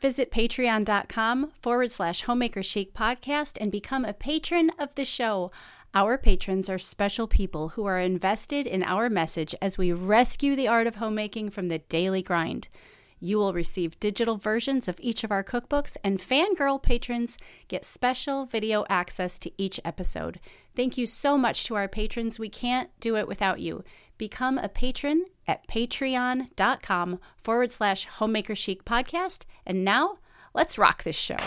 visit patreon.com forward slash homemaker chic podcast and become a patron of the show. Our patrons are special people who are invested in our message as we rescue the art of homemaking from the daily grind. You will receive digital versions of each of our cookbooks, and fangirl patrons get special video access to each episode. Thank you so much to our patrons. We can't do it without you. Become a patron at patreon.com forward slash homemaker chic podcast. And now let's rock this show.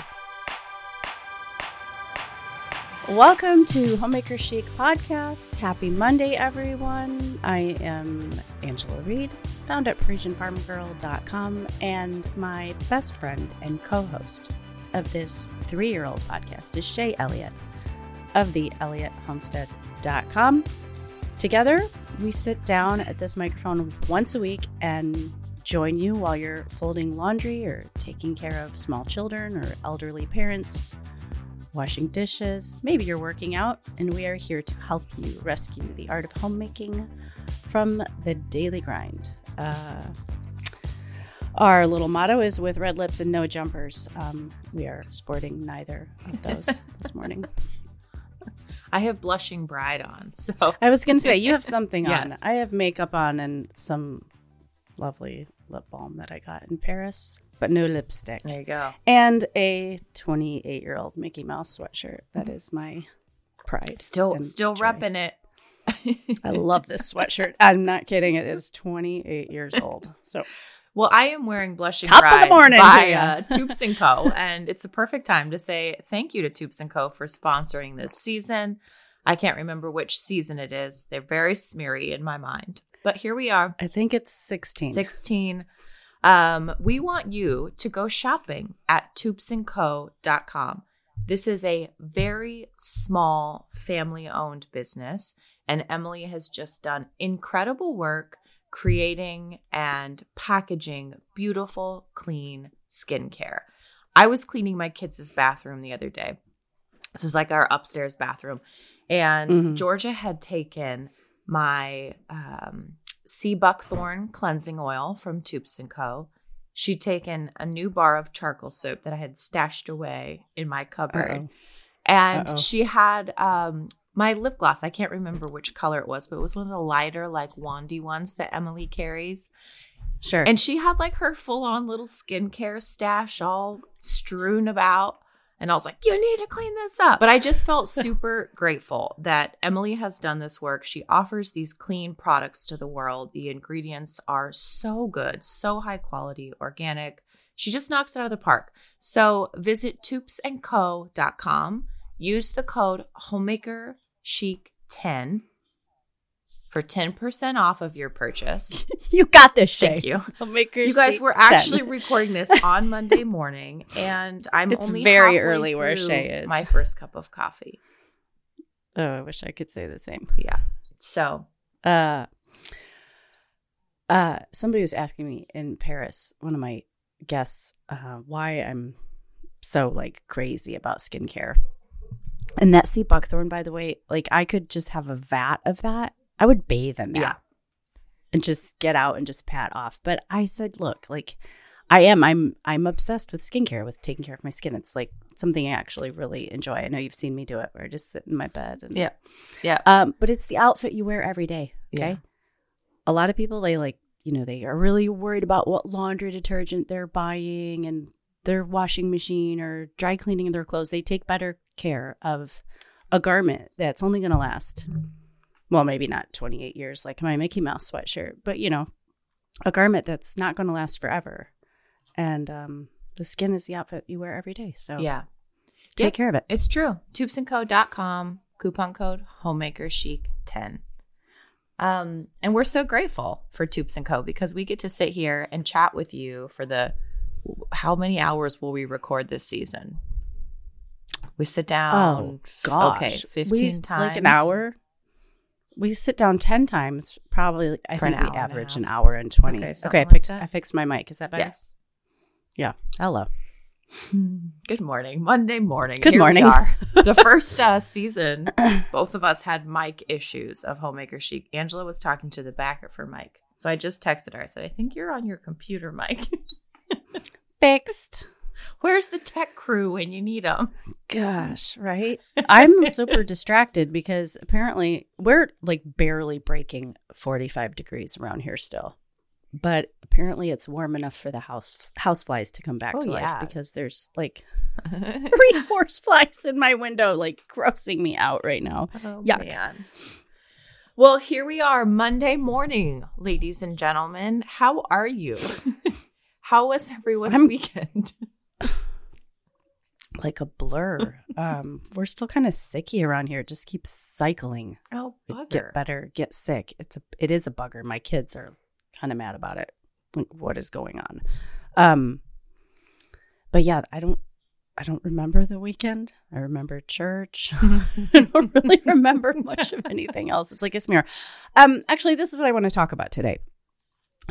Welcome to Homemaker Chic Podcast. Happy Monday, everyone. I am Angela Reed, found at ParisienneFarmGirl.com, and my best friend and co host of this three year old podcast is Shaye Elliott of the ElliottHomestead.com. Together, we sit down at this microphone once a week and join you while you're folding laundry or taking care of small children or elderly parents washing dishes, maybe you're working out, and we are here to help you rescue the art of homemaking from the daily grind. Uh, our little motto is with red lips and no jumpers. Um, we are sporting neither of those this morning. I have blushing bride on, so I was going to say you have something Yes. on. I have makeup on and some lovely lip balm that I got in Paris, but no lipstick. there you go. and a 28 year old Mickey Mouse sweatshirt. That mm-hmm. is my pride. Still, still joy. repping it. I love this sweatshirt. I'm not kidding. It is 28 years old. So Well, I am wearing blushing Top of the morning by uh, Toups and Co. and it's a perfect time to say thank you to Toups and Co. for sponsoring this season. I can't remember which season it is. They're very smeary in my mind, but here we are. I think it's 16. 16. Um, we want you to go shopping at toupsandco.com. This is a very small family owned business, and Emily has just done incredible work creating and packaging beautiful, clean skincare. I was cleaning my kids' bathroom the other day. This is like our upstairs bathroom. And Mhm. Georgia had taken my um, sea buckthorn cleansing oil from Toups and Co. She'd taken a new bar of charcoal soap that I had stashed away in my cupboard. Uh-oh. And Uh-oh. she had um, my lip gloss. I can't remember which color it was, but it was one of the lighter, like wandy ones that Emily carries. Sure. And she had like her full on little skincare stash all strewn about. And I was like, you need to clean this up. But I just felt super grateful that Emily has done this work. She offers these clean products to the world. The ingredients are so good, so high quality, organic. She just knocks it out of the park. So visit toupsandco.com. Use the code homemaker chic 10 for 10% off of your purchase. you got this, Shaye. Thank you. I'll You guys, shake we're 10. actually recording this on Monday morning, and I'm It's only very early where through Shaye is. My first cup of coffee. Oh, I wish I could say the same. Yeah. So Uh, uh, somebody was asking me in Paris, one of my guests, uh, why I'm so like crazy about skincare. And that sea buckthorn, by the way, like I could just have a vat of that. I would bathe in that Yeah. and just get out and just pat off. But I said, look, like I am, I'm, I'm obsessed with skincare, with taking care of my skin. It's like something I actually really enjoy. I know you've seen me do it, where I just sit in my bed and yeah, yeah, um, but it's the outfit you wear every day. Okay. Yeah. A lot of people they like, you know, they are really worried about what laundry detergent they're buying and their washing machine or dry cleaning their clothes. They take better care of a garment that's only going to last. Well, maybe not 28 years like my Mickey Mouse sweatshirt, but you know, a garment that's not going to last forever. And um, the skin is the outfit you wear every day. So yeah. take Yeah. care of it. It's true. Toupsandco.com, coupon code homemaker chic 10. Um, and we're so grateful for Toups and Co because we get to sit here and chat with you for the how many hours will we record this season? We sit down. Oh gosh, Okay, We- fifteen times. like an hour. We sit down ten times, probably. I For think we average an hour and twenty. Okay, Okay, I picked. that. I fixed my mic. Is that better? Yes. Yeah. Hello. Good morning. Monday morning. Good Here we morning. the first uh, season, both of us had mic issues of Homemaker Chic. Angela was talking to the back of her mic. So I just texted her. I said, I think you're on your computer mic. Fixed. Where's the tech crew when you need them? Gosh, right? I'm super distracted because apparently we're like barely breaking 45 degrees around here still. But apparently it's warm enough for the house house flies to come back Oh, to yeah. life because there's like three horse flies in my window like grossing me out right now. Oh, Yuck. man. Well, here we are, Monday morning, ladies and gentlemen. How are you? How was everyone's I'm- weekend? Like a blur. um we're still kind of sicky around here. It just keeps cycling. Oh, bugger. Get better, get sick. It's a it is a bugger. My kids are kind of mad about it. Like what is going on? Um but yeah, I don't I don't remember the weekend. I remember church. I don't really remember much of anything else. It's like a smear. Um actually this is what I want to talk about today.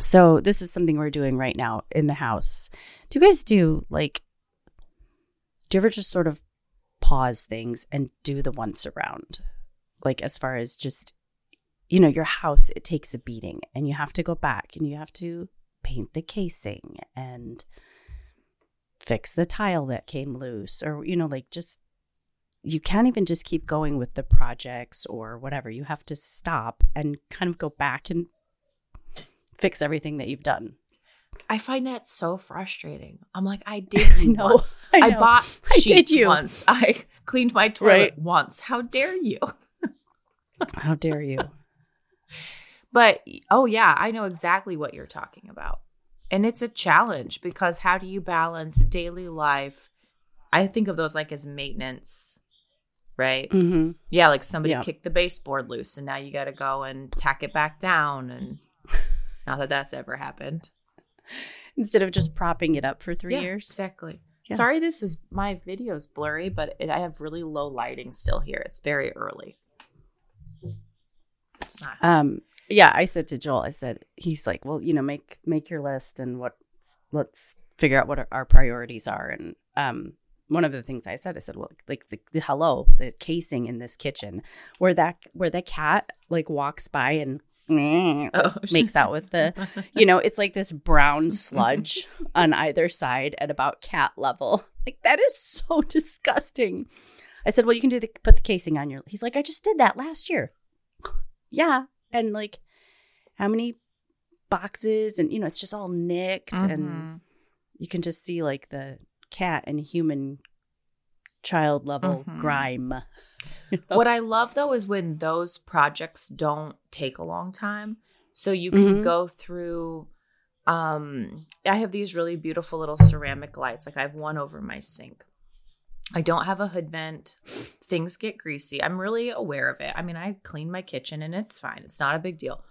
So this is something we're doing right now in the house. Do you guys do like do you ever just sort of pause things and do the once around? Like as far as just you know, your house it takes a beating and you have to go back and you have to paint the casing and fix the tile that came loose or you know like just you can't even just keep going with the projects or whatever. You have to stop and kind of go back and fix everything that you've done. I find that so frustrating. I'm like, I did you know. once. I I, bought I did you. once. I cleaned my toilet Right. once. How dare you? How dare you? But oh yeah, I know exactly what you're talking about. And it's a challenge because how do you balance daily life? I think of those like as maintenance, right? hmm Yeah, like somebody Yeah. kicked the baseboard loose and now you got to go and tack it back down and not that that's ever happened. Instead of just propping it up for three Yeah, years. Exactly. Yeah. Sorry this is my video's blurry, but it, I have really low lighting still here. It's very early. It's not Um, yeah, I said to Joel, I said, he's like, well, you know, make make your list and what let's figure out what our, our priorities are. And um, one of the things I said, I said, well, like the, the hello, the casing in this kitchen, where that where the cat like walks by and Oh, makes out with the, you know, it's like this brown sludge on either side at about cat level. Like that is so disgusting. I said, well, you can do the put the casing on your. He's like, I just did that last year. yeah, and like, how many boxes and you know, it's just all nicked and Mhm. you can just see like the cat and human child level Mhm. grime. What I love though is when those projects don't take a long time. So you can Mhm. go through um I have these really beautiful little ceramic lights. Like I have one over my sink. I don't have a hood vent. Things get greasy. I'm really aware of it. I mean, I clean my kitchen and it's fine. It's not a big deal.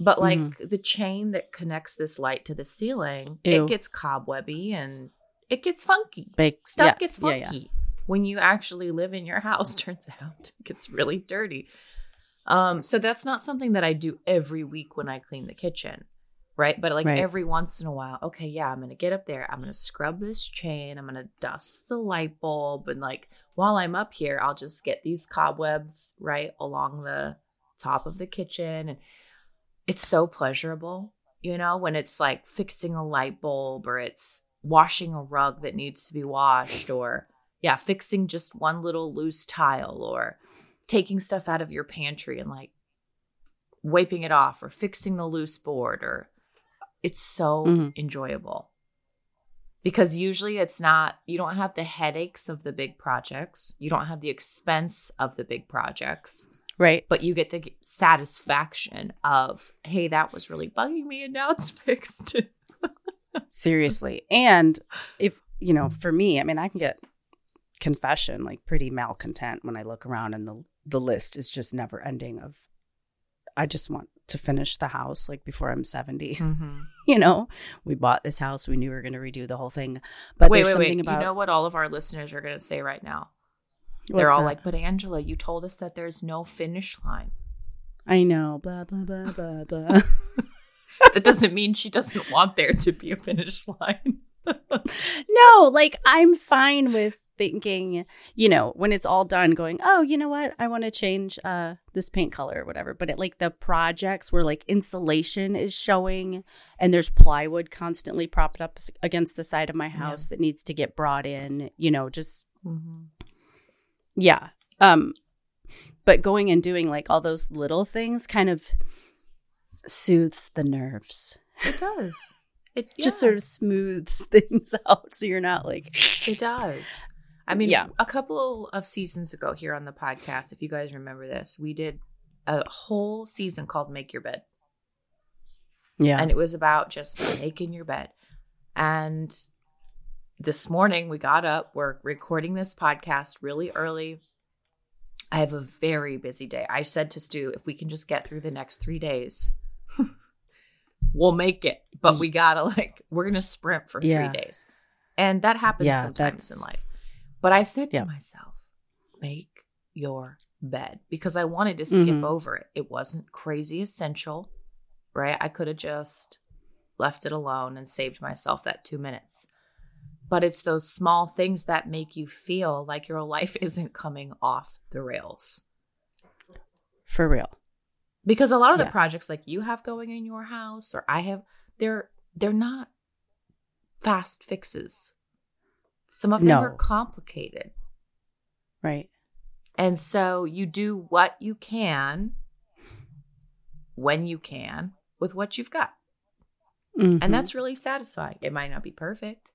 But like Mm-hmm. the chain that connects this light to the ceiling, Ew. it gets cobwebby and it gets funky Big stuff yeah, gets yeah, funky yeah. when you actually live in your house turns out it gets really dirty um so that's not something that i do every week when i clean the kitchen right but like Right. every once in a while okay yeah i'm gonna get up there i'm gonna scrub this chain i'm gonna dust the light bulb and like while i'm up here i'll just get these cobwebs right along the top of the kitchen and it's so pleasurable you know when it's like fixing a light bulb or it's washing a rug that needs to be washed or yeah fixing just one little loose tile or taking stuff out of your pantry and like wiping it off or fixing the loose board or it's so Mhm. enjoyable because usually it's not you don't have the headaches of the big projects you don't have the expense of the big projects Right. but you get the satisfaction of hey that was really bugging me and now it's fixed Seriously. And if, you know, for me, I mean, I can get confession like pretty malcontent when I look around and the the list is just never ending of I just want to finish the house like before I'm 70. mm-hmm. You know, we bought this house, we knew we were going to redo the whole thing. But wait there's wait something wait about you know what all of our listeners are going to say right now they're all that? like but angela you told us that there's no finish line I know, blah blah blah blah blah. that doesn't mean she doesn't want there to be a finish line no, like I'm fine with thinking, you know, when it's all done, going, oh, you know what? I want to change uh, this paint color or whatever. But it, like the projects where like insulation is showing and there's plywood constantly propped up against the side of my house yeah. that needs to get brought in, you know, just, mm-hmm. yeah. Um, but going and doing like all those little things kind of soothes the nerves. It does. It yeah. just sort of smooths things out so you're not like it does. I mean, yeah. a couple of seasons ago here on the podcast, if you guys remember this, we did a whole season called Make Your Bed. Yeah. And it was about just making your bed. And this morning we got up, we're recording this podcast really early. I have a very busy day. I said to Stu, if we can just get through the next three days, we'll make it. But we gotta like we're gonna sprint for yeah. three days. And that happens yeah, sometimes in life. But I said to yeah. myself, make your bed because I wanted to skip mm-hmm. over it. It wasn't crazy essential, right? I could have just left it alone and saved myself that two minutes. But it's those small things that make you feel like your life isn't coming off the rails. For real because a lot of yeah. the projects like you have going in your house or I have they're they're not fast fixes. Some of them no. are complicated. Right. And so you do what you can when you can with what you've got. Mm-hmm. And that's really satisfying. It might not be perfect,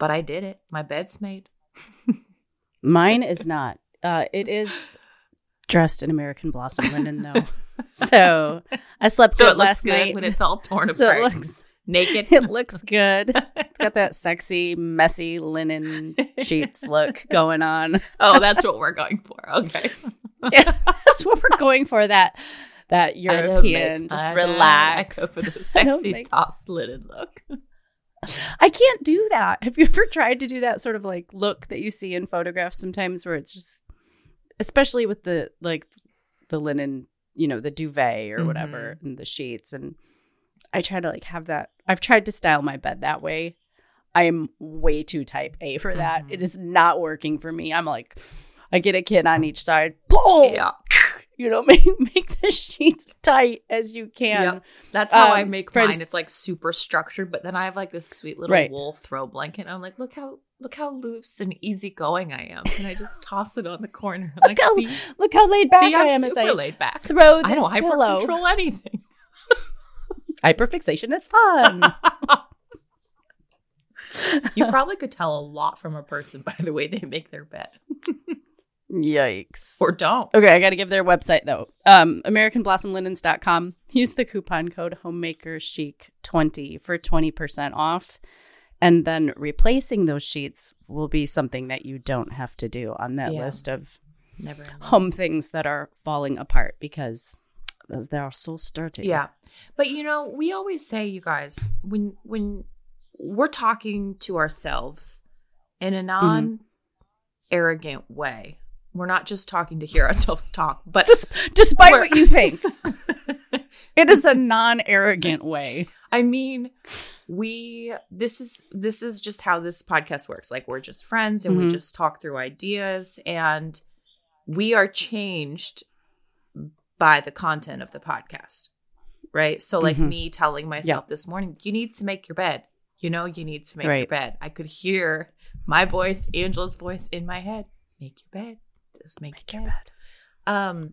but I did it. My bed's made. Mine is not. Uh, it is dressed in American Blossom linen, though. so I slept so it last night when it's all torn apart. So it looks naked. It looks good. It's got that sexy, messy linen sheets look going on. Oh, that's what we're going for. Okay. yeah, that's what we're going for. That that European, just relax. for the sexy make... tossed linen look. I can't do that. Have you ever tried to do that sort of like look that you see in photographs sometimes where it's just especially with the like the linen, you know, the duvet or mm-hmm. whatever and the sheets and I try to like have that I've tried to style my bed that way. I am way too type A for that. Mm-hmm. It is not working for me. I'm like I get a kid on each side. Boom! Yeah. You know, make make the sheets tight as you can. Yep. That's how um, I make mine. It's like super structured, but then I have like this sweet little right. wool throw blanket. I'm like, look how look how loose and easy-going I am. And I just toss it on the corner. look, like, how, see, look how laid back see, I am. Super as I laid back. Throw this I don't pillow. control anything. Hyperfixation is fun. you probably could tell a lot from a person by the way they make their bed. Yikes. Or don't. Okay, I got to give their website though. Um, AmericanBlossomLinens.com. Use the coupon code HomemakerChic20 for 20% off. And then replacing those sheets will be something that you don't have to do on that yeah. list of Never home things that are falling apart because they are so sturdy. Yeah. But you know, we always say you guys when when we're talking to ourselves in a non arrogant mm-hmm. way. We're not just talking to hear ourselves talk, but just despite what you think. it is a non arrogant way. I mean, we this is this is just how this podcast works. Like we're just friends and mm-hmm. we just talk through ideas and we are changed by the content of the podcast. Right? So like mm-hmm. me telling myself this morning, you need to make your bed. You know, you need to make right. your bed. I could hear my voice, Angela's voice in my head. Make your bed. Just make, make your bed. bed. Um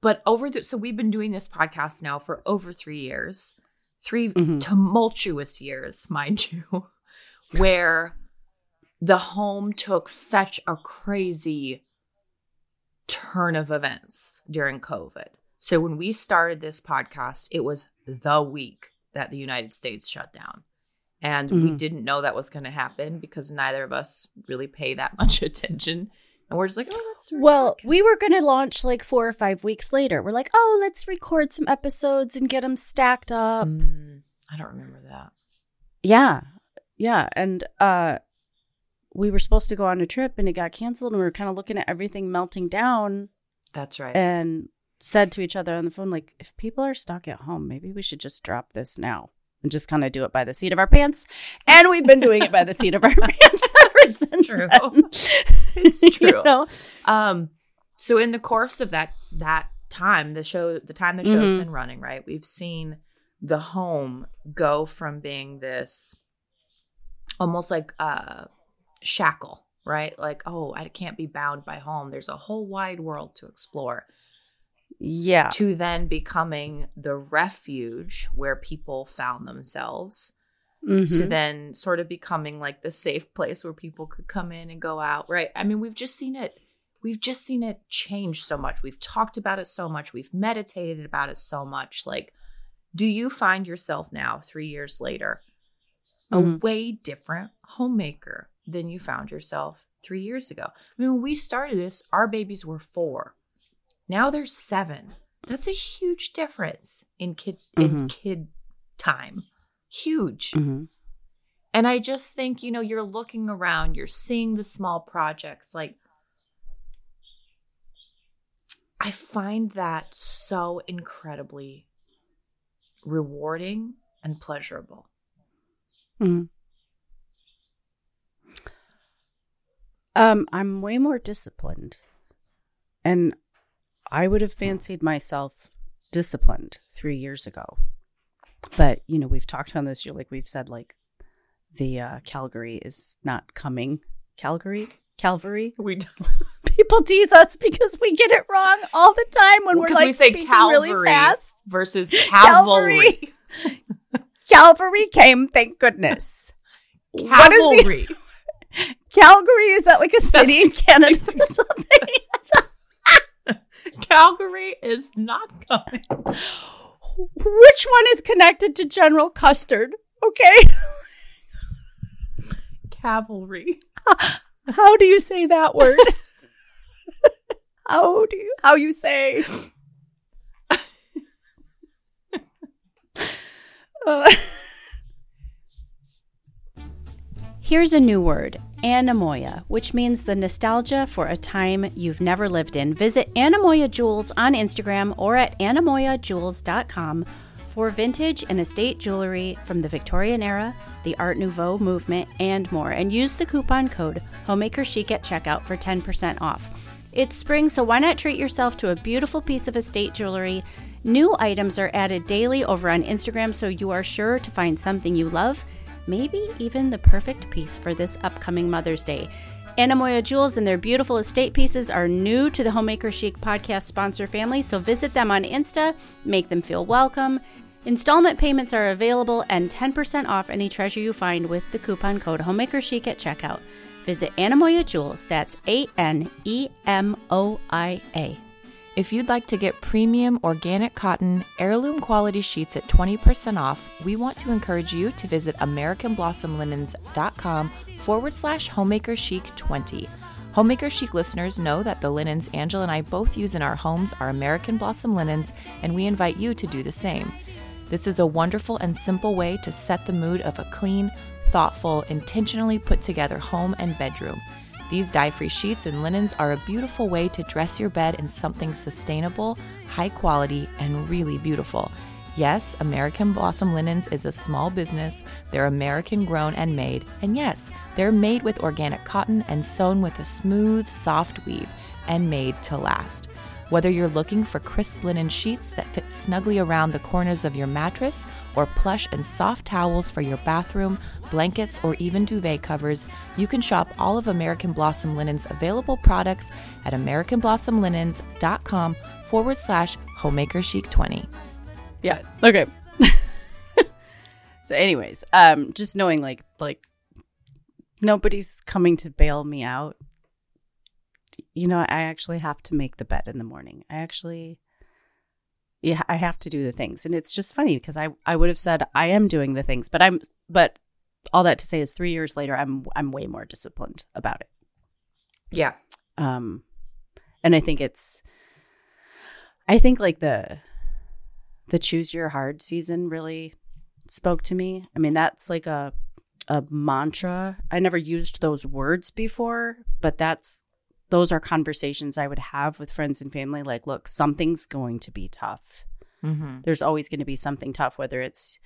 but over the so we've been doing this podcast now for over three years 3 mm-hmm. tumultuous years mind you where the home took such a crazy turn of events during covid so when we started this podcast it was the week that the united states shut down and mm-hmm. we didn't know that was going to happen because neither of us really pay that much attention and we're just like, oh, let's. Well, we were going to launch like four or five weeks later. We're like, oh, let's record some episodes and get them stacked up. Mm, I don't remember that. Yeah. Yeah. And uh, we were supposed to go on a trip and it got canceled. And we were kind of looking at everything melting down. That's right. And said to each other on the phone, like, if people are stuck at home, maybe we should just drop this now and just kind of do it by the seat of our pants. And we've been doing it by the seat of our pants ever since true. then. It's You true. know? Um, so in the course of that that time, the show, the time the show's Mhm. been running, right? We've seen the home go from being this almost like a shackle, right? Like, oh, I can't be bound by home. There's a whole wide world to explore. Yeah. To then becoming the refuge where people found themselves. to Mhm. then sort of becoming like the safe place where people could come in and go out right i mean we've just seen it we've just seen it change so much we've talked about it so much we've meditated about it so much like do you find yourself now 3 years later a Mhm. way different homemaker than you found yourself 3 years ago i mean when we started this our babies were 4 now they're 7 that's a huge difference in kid in Mhm. kid time huge Mhm. and I just think, you know, you're looking around, you're seeing the small projects. Like, I find that so incredibly rewarding and pleasurable. Mhm. Um, I'm way more disciplined. And I would have fancied myself disciplined three years ago. But, you know, we've talked on this, you're like we've said, like the uh, Calgary is not coming. Calgary? Calvary? We People tease us because we get it wrong all the time when we're like we say speaking cavalry really fast. versus cavalry. Calvary came, thank goodness. What is the Cavalry. Calgary? Is that like a city in Canada or something? Calgary is not coming. Which one is connected to General Custard? Okay. Cavalry. How do you say that word? how do you how you say? Uh, Here's a new word, anemoia, which means the nostalgia for a time you've never lived in. Visit Anemoia Jewels on Instagram or at anemoiajewels.com for vintage and estate jewelry from the Victorian era, the Art Nouveau movement, and more. And use the coupon code Homemaker Chic at checkout for 10% off. It's spring, so why not treat yourself to a beautiful piece of estate jewelry? New items are added daily over on Instagram, so you are sure to find something you love maybe even the perfect piece for this upcoming Mother's Day. Anemoia Jewels and their beautiful estate pieces are new to the Homemaker Chic podcast sponsor family, so visit them on Insta, make them feel welcome. Installment payments are available and 10% off any treasure you find with the coupon code Homemaker Chic at checkout. Visit Anemoia Jewels, that's A N E M O I A. If you'd like to get premium organic cotton heirloom quality sheets at 20% off, we want to encourage you to visit AmericanBlossomLinens.com forward slash homemaker chic 20. Homemaker Chic listeners know that the linens Angela and I both use in our homes are American Blossom linens, and we invite you to do the same. This is a wonderful and simple way to set the mood of a clean, thoughtful, intentionally put together home and bedroom. These dye free sheets and linens are a beautiful way to dress your bed in something sustainable, high quality, and really beautiful. Yes, American Blossom Linens is a small business. They're American grown and made. And yes, they're made with organic cotton and sewn with a smooth, soft weave and made to last. Whether you're looking for crisp linen sheets that fit snugly around the corners of your mattress, or plush and soft towels for your bathroom, blankets, or even duvet covers, you can shop all of American Blossom Linen's available products at AmericanBlossomLinens.com forward slash homemaker chic 20. Yeah. Okay. so anyways, um just knowing like like nobody's coming to bail me out. You know, I actually have to make the bed in the morning. I actually yeah, I have to do the things. And it's just funny because I I would have said I am doing the things, but I'm but all that to say is 3 years later I'm I'm way more disciplined about it. Yeah. Um and I think it's I think like the the choose your hard season really spoke to me. I mean, that's like a a mantra. I never used those words before, but that's those are conversations I would have with friends and family like, look, something's going to be tough. Mm-hmm. There's always going to be something tough whether it's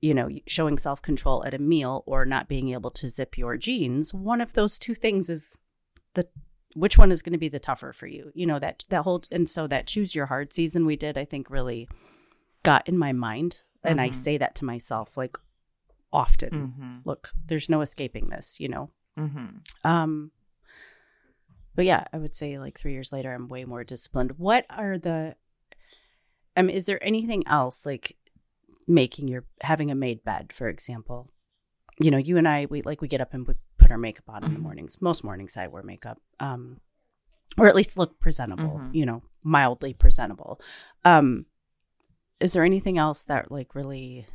you know, showing self control at a meal or not being able to zip your jeans, one of those two things is the which one is going to be the tougher for you. You know that that whole and so that choose your hard season we did, I think, really got in my mind, and I Mhm. say that to myself like often. Mm-hmm. Look, there's no escaping this. You know. Mm-hmm. Um, but yeah, I would say like three years later, I'm way more disciplined. What are the? I mean, is there anything else like making your having a made bed, for example? You know, you and I, we like we get up and we put our makeup on in the Mhm. mornings. Most mornings I wear makeup, um, or at least look presentable. Mhm. You know, mildly presentable. Um, is there anything else that like really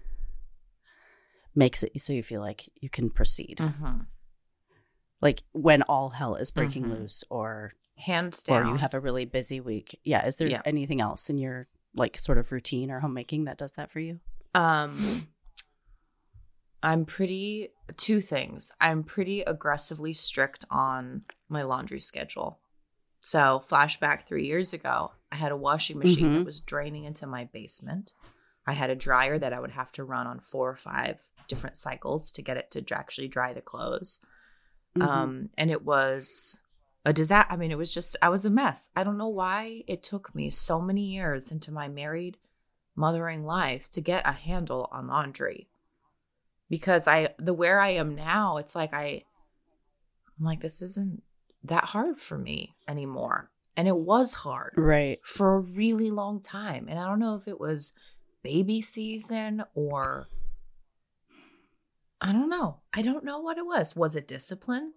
makes it so you feel like you can proceed? Mm-hmm. Like when all hell is breaking Mhm. loose or Hands down. or you have a really busy week yeah is there Yeah. anything else in your like sort of routine or homemaking that does that for you Um, I'm pretty two things. I'm pretty aggressively strict on my laundry schedule. So, flashback three years ago, I had a washing machine that Mhm. was draining into my basement. I had a dryer that I would have to run on four or five different cycles to get it to actually dry the clothes. Mhm. Um, and it was a disaster. I mean, it was just, I was a mess. I don't know why it took me so many years into my married mothering life to get a handle on laundry. Because I, the where I am now, it's like I, I'm like, this isn't that hard for me anymore. And it was hard right for a really long time. And I don't know if it was baby season or I don't know. I don't know what it was. Was it discipline?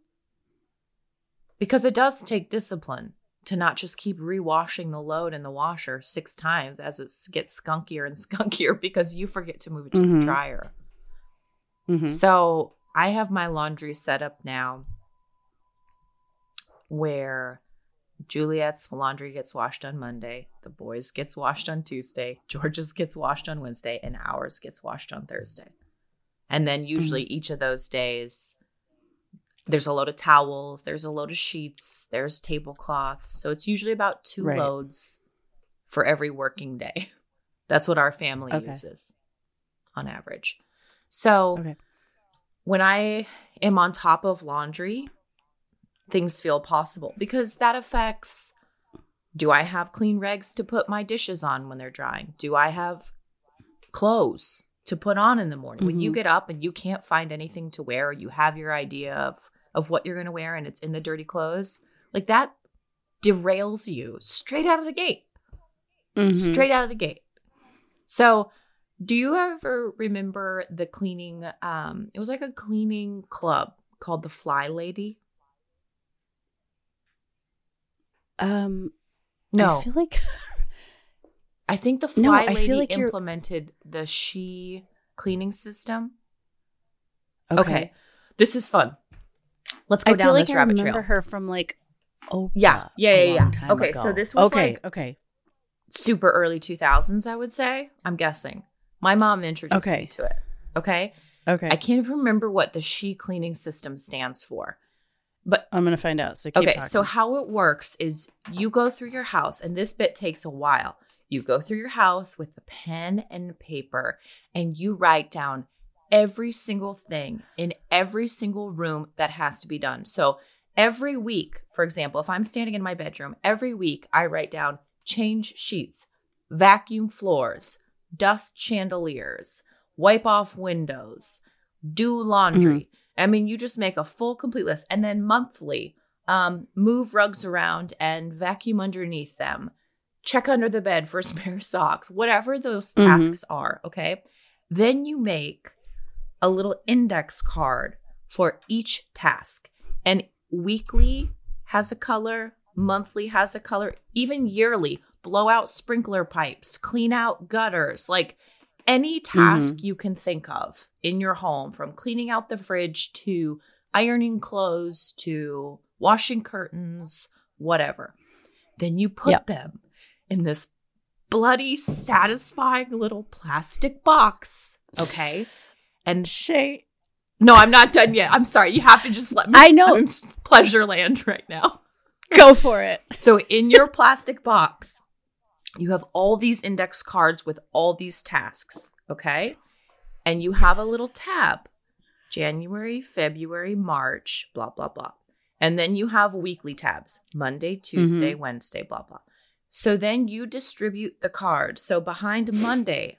Because it does take discipline to not just keep rewashing the load in the washer six times as it gets skunkier and skunkier because you forget to move it to Mhm. the dryer. Mhm. So I have my laundry set up now where Juliet's laundry gets washed on Monday, the boys gets washed on Tuesday, George's gets washed on Wednesday, and ours gets washed on Thursday. And then usually mm-hmm. each of those days, there's a load of towels, there's a load of sheets, there's tablecloths. So it's usually about two Right. loads for every working day. That's what our family Okay. uses on average. So okay when I am on top of laundry, things feel possible because that affects do I have clean regs to put my dishes on when they're drying? Do I have clothes to put on in the morning? When you Mhm. get up and you can't find anything to wear, or you have your idea of of what you're going to wear and it's in the dirty clothes, like that derails you straight out of the gate Mhm. straight out of the gate. So, do you ever remember the cleaning? Um, it was like a cleaning club called the Fly Lady. um No, i feel like I think the No, Fly I Lady feel like you're- implemented the She cleaning system. okay, Okay, this is fun. Let's go i down feel like this i rabbit remember trail. her from like oh Yeah, yeah, yeah, yeah. Okay, so this was okay like- okay Super early two thousands, I would say. I'm guessing. My mom introduced Okay. me to it. Okay, okay I can't even remember what the She cleaning system stands for, but i'm gonna find out so okay, talking. so how it works is you go through your house, and this bit takes a while. You go through your house with a pen and paper, and you write down every single thing in every single room that has to be done. So every week, for example, if I'm standing in my bedroom, every week I write down change sheets, vacuum floors, dust chandeliers, wipe off windows, do laundry. I mean, you just make a full complete list. And then monthly, um, move rugs around and vacuum underneath them. Check under the bed for spare socks, whatever those Mhm. tasks are. Okay. Then you make a little index card for each task. And weekly has a color, monthly has a color, even yearly, blow out sprinkler pipes, clean out gutters, like any task you can think of in your home, from cleaning out the fridge to ironing clothes to washing curtains, whatever. Then you put Yep. them in this bloody, satisfying little plastic box. Okay. And Shaye no, I'm not done yet. I'm sorry. You have to just let me. I know. I'm pleasure land right now. go for it So in your plastic box, you have all these index cards with all these tasks. Okay. and you have a little tab January, February, March, blah, blah, blah. And then you have weekly tabs Monday, Tuesday, mm-hmm. Wednesday, blah, blah. So then you distribute the cards. So behind Monday,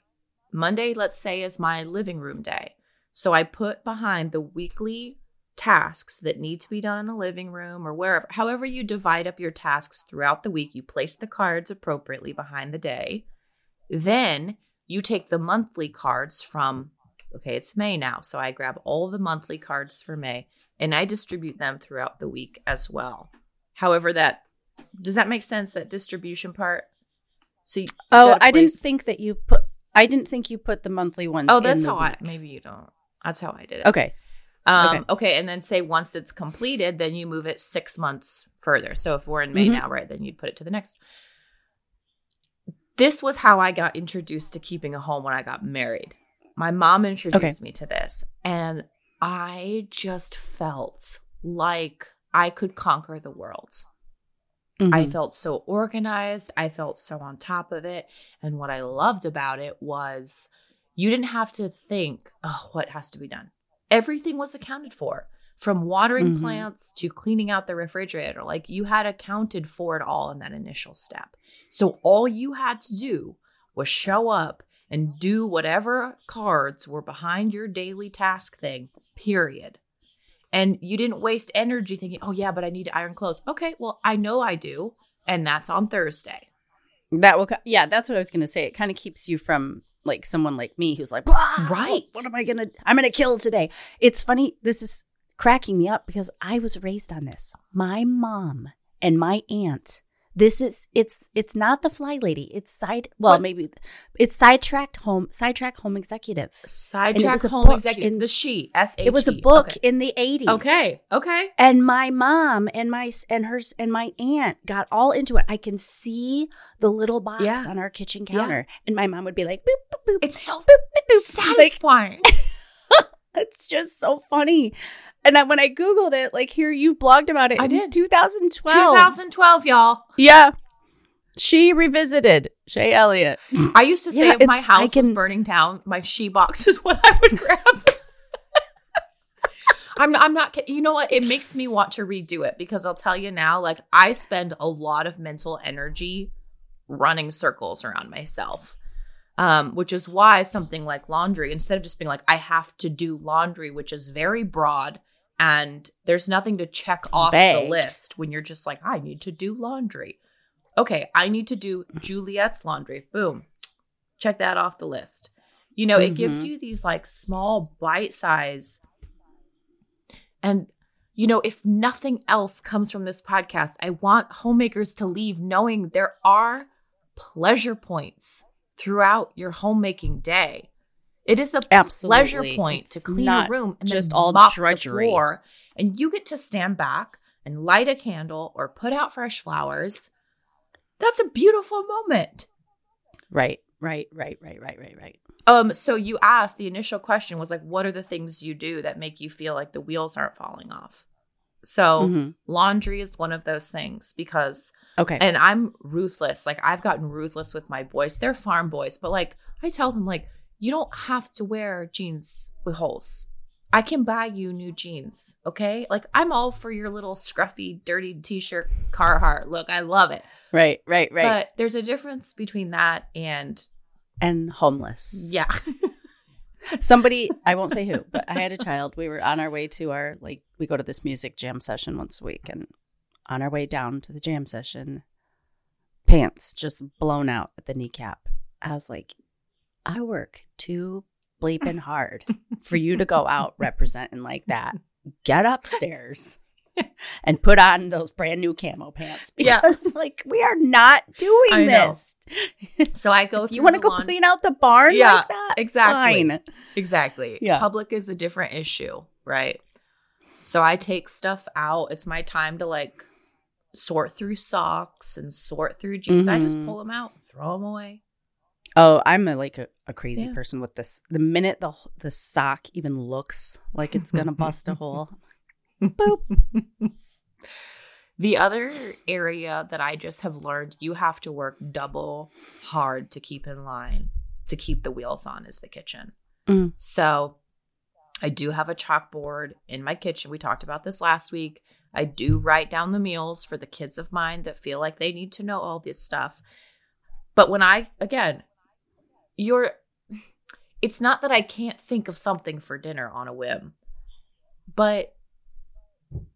Monday, let's say, is my living room day. So I put behind the weekly tasks that need to be done in the living room or wherever, however you divide up your tasks throughout the week, you place the cards appropriately behind the day. Then you take the monthly cards from, okay, it's May now. So I grab all the monthly cards for May and I distribute them throughout the week as well. However, that does that make sense? That distribution part. So you, oh, I didn't think that you put. I didn't think you put the monthly ones. Oh, that's how week. I. Maybe you don't. That's how I did it. Okay. Um, okay. okay. And then say once it's completed, then you move it six months further. So if we're in May mm-hmm. now, right, then you'd put it to the next. This was how I got introduced to keeping a home when I got married. My mom introduced okay. me to this, and I just felt like I could conquer the world. Mm-hmm. I felt so organized. I felt so on top of it. And what I loved about it was you didn't have to think, oh, what has to be done? Everything was accounted for from watering mm-hmm. plants to cleaning out the refrigerator. Like you had accounted for it all in that initial step. So all you had to do was show up and do whatever cards were behind your daily task thing, period. And you didn't waste energy thinking, oh, yeah, but I need to iron clothes. Okay, well, I know I do. And that's on Thursday. That will, yeah, that's what I was going to say. It kind of keeps you from like someone like me who's like, right. What am I going to, I'm going to kill today. It's funny. This is cracking me up because I was raised on this. My mom and my aunt this is it's it's not the fly lady. It's side well what? maybe it's sidetracked home sidetrack home executive. Sidetrack home executive. In, the she S H. It was a book okay. in the eighties. Okay. Okay. And my mom and my and hers and my aunt got all into it. I can see the little box yeah. on our kitchen counter, yeah. and my mom would be like, boop, boop, boop. "It's so boop, boop, boop. satisfying." Like, it's just so funny. And I, when I Googled it, like here, you've blogged about it. I did. 2012. 2012, y'all. Yeah. She revisited Shaye Elliott. I used to say yeah, if my house can... was burning down, my she box is what I would grab. I'm I'm not you know what it makes me want to redo it because I'll tell you now like I spend a lot of mental energy running circles around myself. Um, which is why something like laundry instead of just being like I have to do laundry which is very broad and there's nothing to check off the list when you're just like, I need to do laundry. Okay, I need to do Juliet's laundry. Boom. Check that off the list. You know, mm-hmm. it gives you these like small bite size. And, you know, if nothing else comes from this podcast, I want homemakers to leave knowing there are pleasure points throughout your homemaking day. It is a Absolutely. pleasure point it's to clean a room and just all mop drudgery. the floor, and you get to stand back and light a candle or put out fresh flowers. That's a beautiful moment. Right, right, right, right, right, right, right. Um, so you asked the initial question was like, what are the things you do that make you feel like the wheels aren't falling off? So mm-hmm. laundry is one of those things because okay, and I'm ruthless. Like I've gotten ruthless with my boys. They're farm boys, but like I tell them like you don't have to wear jeans with holes. I can buy you new jeans, okay? Like I'm all for your little scruffy, dirty t-shirt Carhartt look. I love it. Right, right, right. But there's a difference between that and and homeless. Yeah. Somebody, I won't say who, but I had a child. We were on our way to our like we go to this music jam session once a week and on our way down to the jam session, pants just blown out at the kneecap. I was like, I work too bleeping hard for you to go out representing like that. Get upstairs and put on those brand new camo pants because yeah. like we are not doing I this. So I go. you want to go lawn- clean out the barn? Yeah, like that, exactly. Fine. Exactly. Yeah. Public is a different issue, right? So I take stuff out. It's my time to like sort through socks and sort through jeans. Mm-hmm. I just mm-hmm. pull them out, throw them away. Oh, I'm a, like a, a crazy yeah. person with this. The minute the the sock even looks like it's gonna bust a hole, boop. The other area that I just have learned you have to work double hard to keep in line to keep the wheels on is the kitchen. Mm. So I do have a chalkboard in my kitchen. We talked about this last week. I do write down the meals for the kids of mine that feel like they need to know all this stuff. But when I, again, you're, it's not that I can't think of something for dinner on a whim, but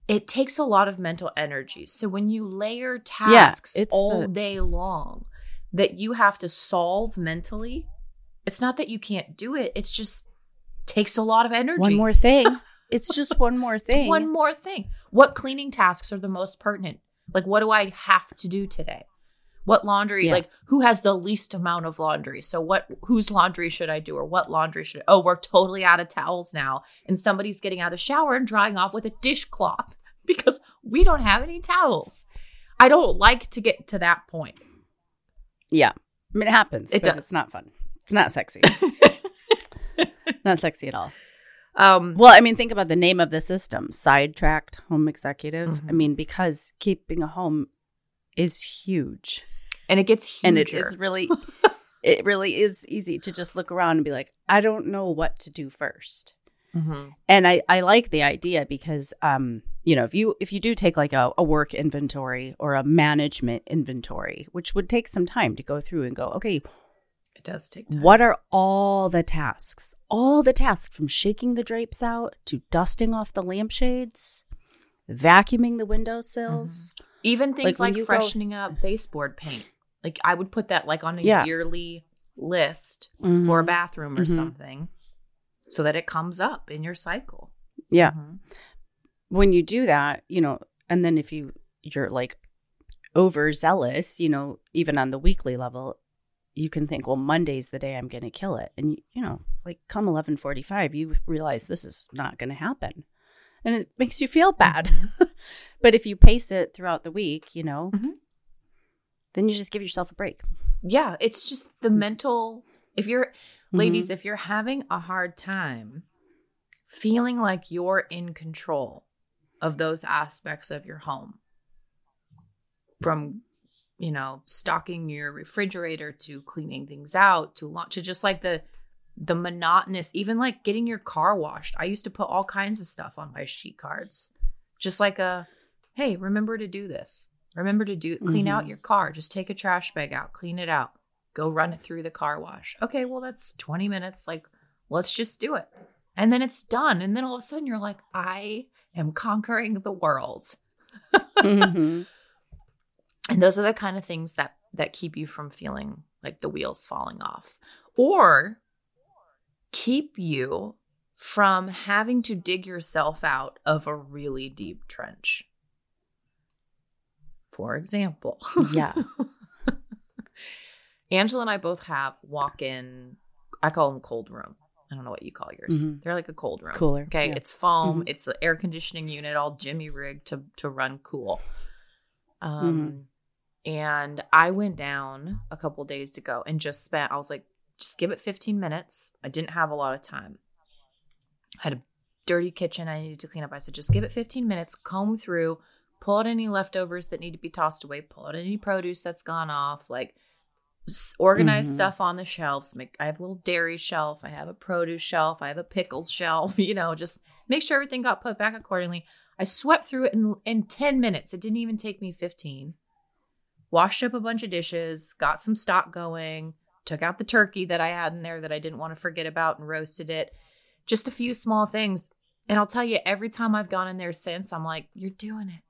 it takes a lot of mental energy. So when you layer tasks it's all the- day long that you have to solve mentally, it's not that you can't do it. It's just takes a lot of energy. One more thing. It's just one more thing. one more thing. What cleaning tasks are the most pertinent? Like, what do I have to do today? What laundry? Yeah. Like, who has the least amount of laundry? So, what? Whose laundry should I do, or what laundry should? Oh, we're totally out of towels now, and somebody's getting out of the shower and drying off with a dishcloth because we don't have any towels. I don't like to get to that point. Yeah. I mean, it happens. It but does. It's not fun. It's not sexy. not sexy at all. Um, Well, I mean, think about the name of the system sidetracked home executive. I Mhm. mean, because keeping a home is huge. And it gets huger. And it is really, it really is easy to just look around and be like, I don't know what to do first. Mhm. And I, I like the idea because, um, you know, if you if you do take like a, a work inventory or a management inventory, which would take some time to go through and go, okay, It does take time. What are all the tasks? All the tasks from shaking the drapes out to dusting off the lampshades, vacuuming the windowsills. Even things Like, like, you go- freshening up baseboard paint. Like I would put that like on a Yeah. yearly list Mhm. for a bathroom or Mhm. something so that it comes up in your cycle. Yeah. Mhm. When you do that, you know, and then if you you're like overzealous, you know, even on the weekly level, you can think, well, Monday's the day I'm going to kill it. And you, you know, like come 11:45, you realize this is not going to happen. And it makes you feel bad. but if you pace it throughout the week, you know, Mhm. Then you just give yourself a break. Yeah, it's just the mental if you're Mm-hmm. ladies, if you're having a hard time feeling like you're in control of those aspects of your home from you know stocking your refrigerator to cleaning things out to launch to just like the the monotonous even like getting your car washed i used to put all kinds of stuff on my sheet cards just like a hey remember to do this remember to do clean out Mhm. your car. Just take a trash bag out clean it out. Go run it through the car wash. Okay well that's 20 minutes. Like let's just do it. And then it's done. And then all of a sudden you're like i am conquering the world. Mhm. and those are the kind of things that that keep you from feeling like the wheels falling off. Or keep you from having to dig yourself out of a really deep trench for example. Yeah. angela and i both have walk-in i call them cold room. I don't know what you call yours. Mhm. they're like a cold room. Cooler, okay yeah. it's foam Mhm. it's an air conditioning unit all jimmy rigged to to run cool. Um and i went down a couple days ago and just spent i was like just give it 15 minutes. I didn't have a lot of time. I had a dirty kitchen i needed to clean up. I said just give it 15 minutes comb through pull out any leftovers that need to be tossed away pull out any produce that's gone off like organize Mhm. stuff on the shelves make i have a little dairy shelf i have a produce shelf i have a pickles shelf you know just make sure everything got put back accordingly. I swept through it in, in 10 minutes. It didn't even take me 15 washed up a bunch of dishes got some stock going took out the turkey that i had in there that i didn't want to forget about and roasted it. Just a few small things. And i'll tell you every time i've gone in there since i'm like you're doing it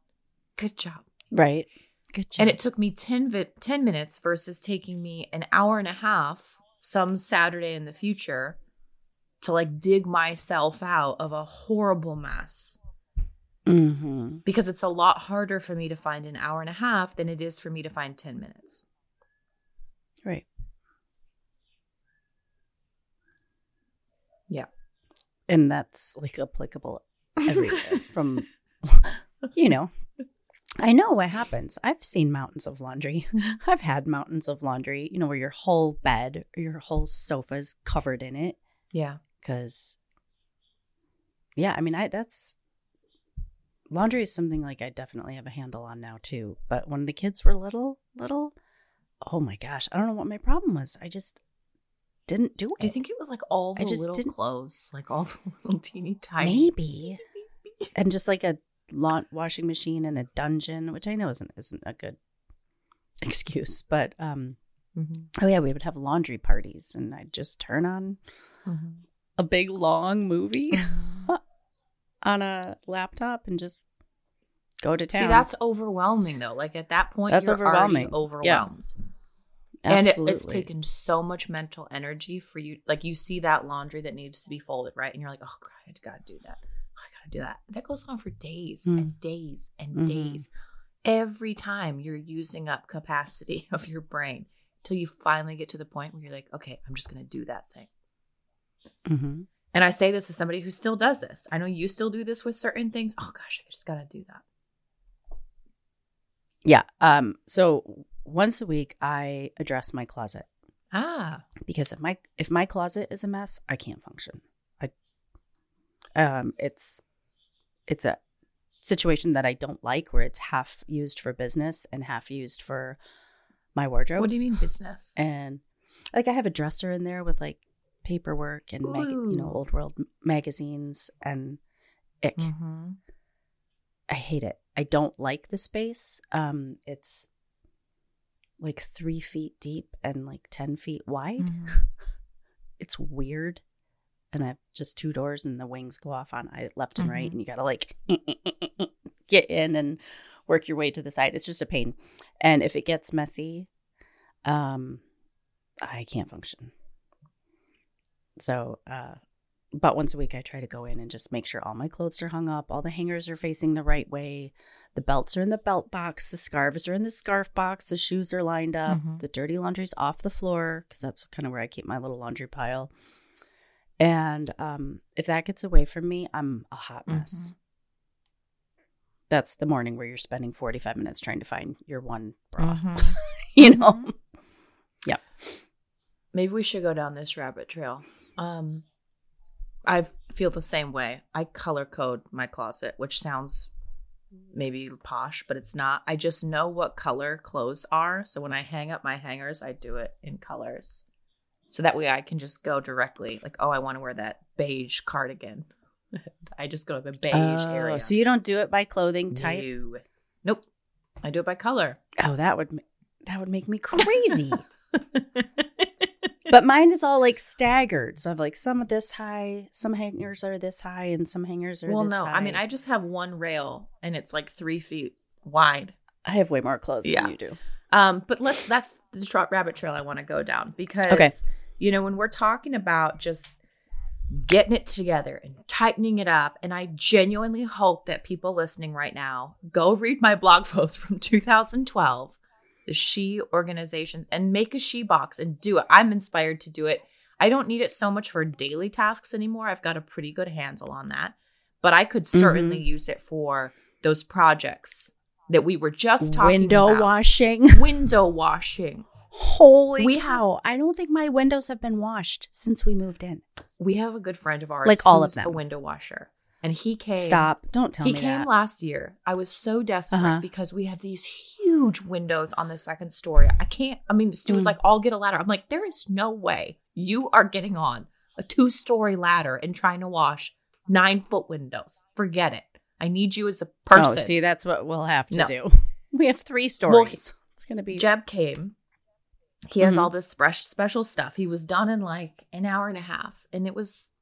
good job Right. Good job. and it took me 10, vi- 10 minutes versus taking me an hour and a half some Saturday in the future to like dig myself out of a horrible mess. Mm-hmm. Because it's a lot harder for me to find an hour and a half than it is for me to find 10 minutes. Right. Yeah. And that's like applicable everywhere from, you know, I know what happens. I've seen mountains of laundry. I've had mountains of laundry, you know, where your whole bed or your whole sofa's covered in it. Yeah. Cause, yeah, I mean, I, that's, laundry is something like I definitely have a handle on now too. But when the kids were little, little, oh my gosh, I don't know what my problem was. I just, didn't do it. Do you think it was like all the I just little didn't- clothes, like all the little teeny tiny? maybe and just like a lawn washing machine in a dungeon, which I know isn't isn't a good excuse, but um Mhm. oh yeah, we would have laundry parties and I'd just turn on Mhm. a big long movie on a laptop and just go to town. See, that's overwhelming though. Like at that point, That's you're overwhelming. Overwhelmed. And it, it's taken so much mental energy for you. Like you see that laundry that needs to be folded, right? And you're like, oh, God, I gotta do that. Gotta do that. That goes on for days Mm. and days and Mhm. days. Every time you're using up capacity of your brain till you finally get to the point where you're like, okay, I'm just gonna do that thing. hmm And I say this as somebody who still does this. I know you still do this with certain things. Oh gosh, I just gotta do that. Yeah. Um. So once a week, I address my closet Ah. because if my if my closet is a mess, I can't function. I um. It's it's a situation that I don't like where it's half used for business and half used for my wardrobe. What do you mean business? and like I have a dresser in there with like paperwork and mag- you know old world magazines and ick. Mm-hmm. I hate it. I don't like the space. Um, it's like three feet deep and like ten feet wide. Mm-hmm. It's weird, and I have just two doors, and the wings go off on I left and right, Mhm. and you gotta like get in and work your way to the side. It's just a pain, and if it gets messy, um, I can't function. So, uh, about once a week, I try to go in and just make sure all my clothes are hung up, all the hangers are facing the right way, the belts are in the belt box, the scarves are in the scarf box, the shoes are lined up, Mhm. the dirty laundry's off the floor because that's kind of where I keep my little laundry pile. And um, if that gets away from me, I'm a hot mess. That's the morning where you're spending 45 minutes trying to find your one bra, Mhm. you know? yeah. Maybe we should go down this rabbit trail. Um, I feel the same way. I color code my closet, which sounds maybe posh, but it's not. I just know what color clothes are. So when I hang up my hangers, I do it in colors. So that way I can just go directly, like, oh, I want to wear that beige cardigan. I just go to the beige Oh, area. So you don't do it by clothing type? No. Nope. I do it by color. Oh, that would that would make me crazy. but mine is all like staggered. So I have like some of this high, some hangers are this high, and some hangers are well, no. high. I mean, I just have one rail and it's like three feet wide. I have way more clothes Yeah. than you do. Um, but let's that's the rabbit trail I want to go down because Okay. you know when we're talking about just getting it together and tightening it up, and I genuinely hope that people listening right now go read my blog post from 2012, the She organization, and make a She box and do it. I'm inspired to do it. I don't need it so much for daily tasks anymore. I've got a pretty good handle on that, but I could certainly use it for those projects that we were just talking about. Window about. washing. window washing. Holy We cow. I don't think my windows have been washed since we moved in. We have a good friend of ours, Like all of them. a window washer, and he came. Stop. Don't tell he me He came that. last year. I was so desperate Uh-huh. because we have these huge windows on the second story. I can't. I mean, Stu was Mm. like, "I'll get a ladder." I'm like, "There is no way you are getting on a two-story ladder and trying to wash nine-foot windows. Forget it. I need you as a person." Oh, see, that's what we'll have to No. do. We have three stories. it's going to be. Jeb came. He has Mhm. all this spe- special stuff. He was done in like an hour and a half, and it was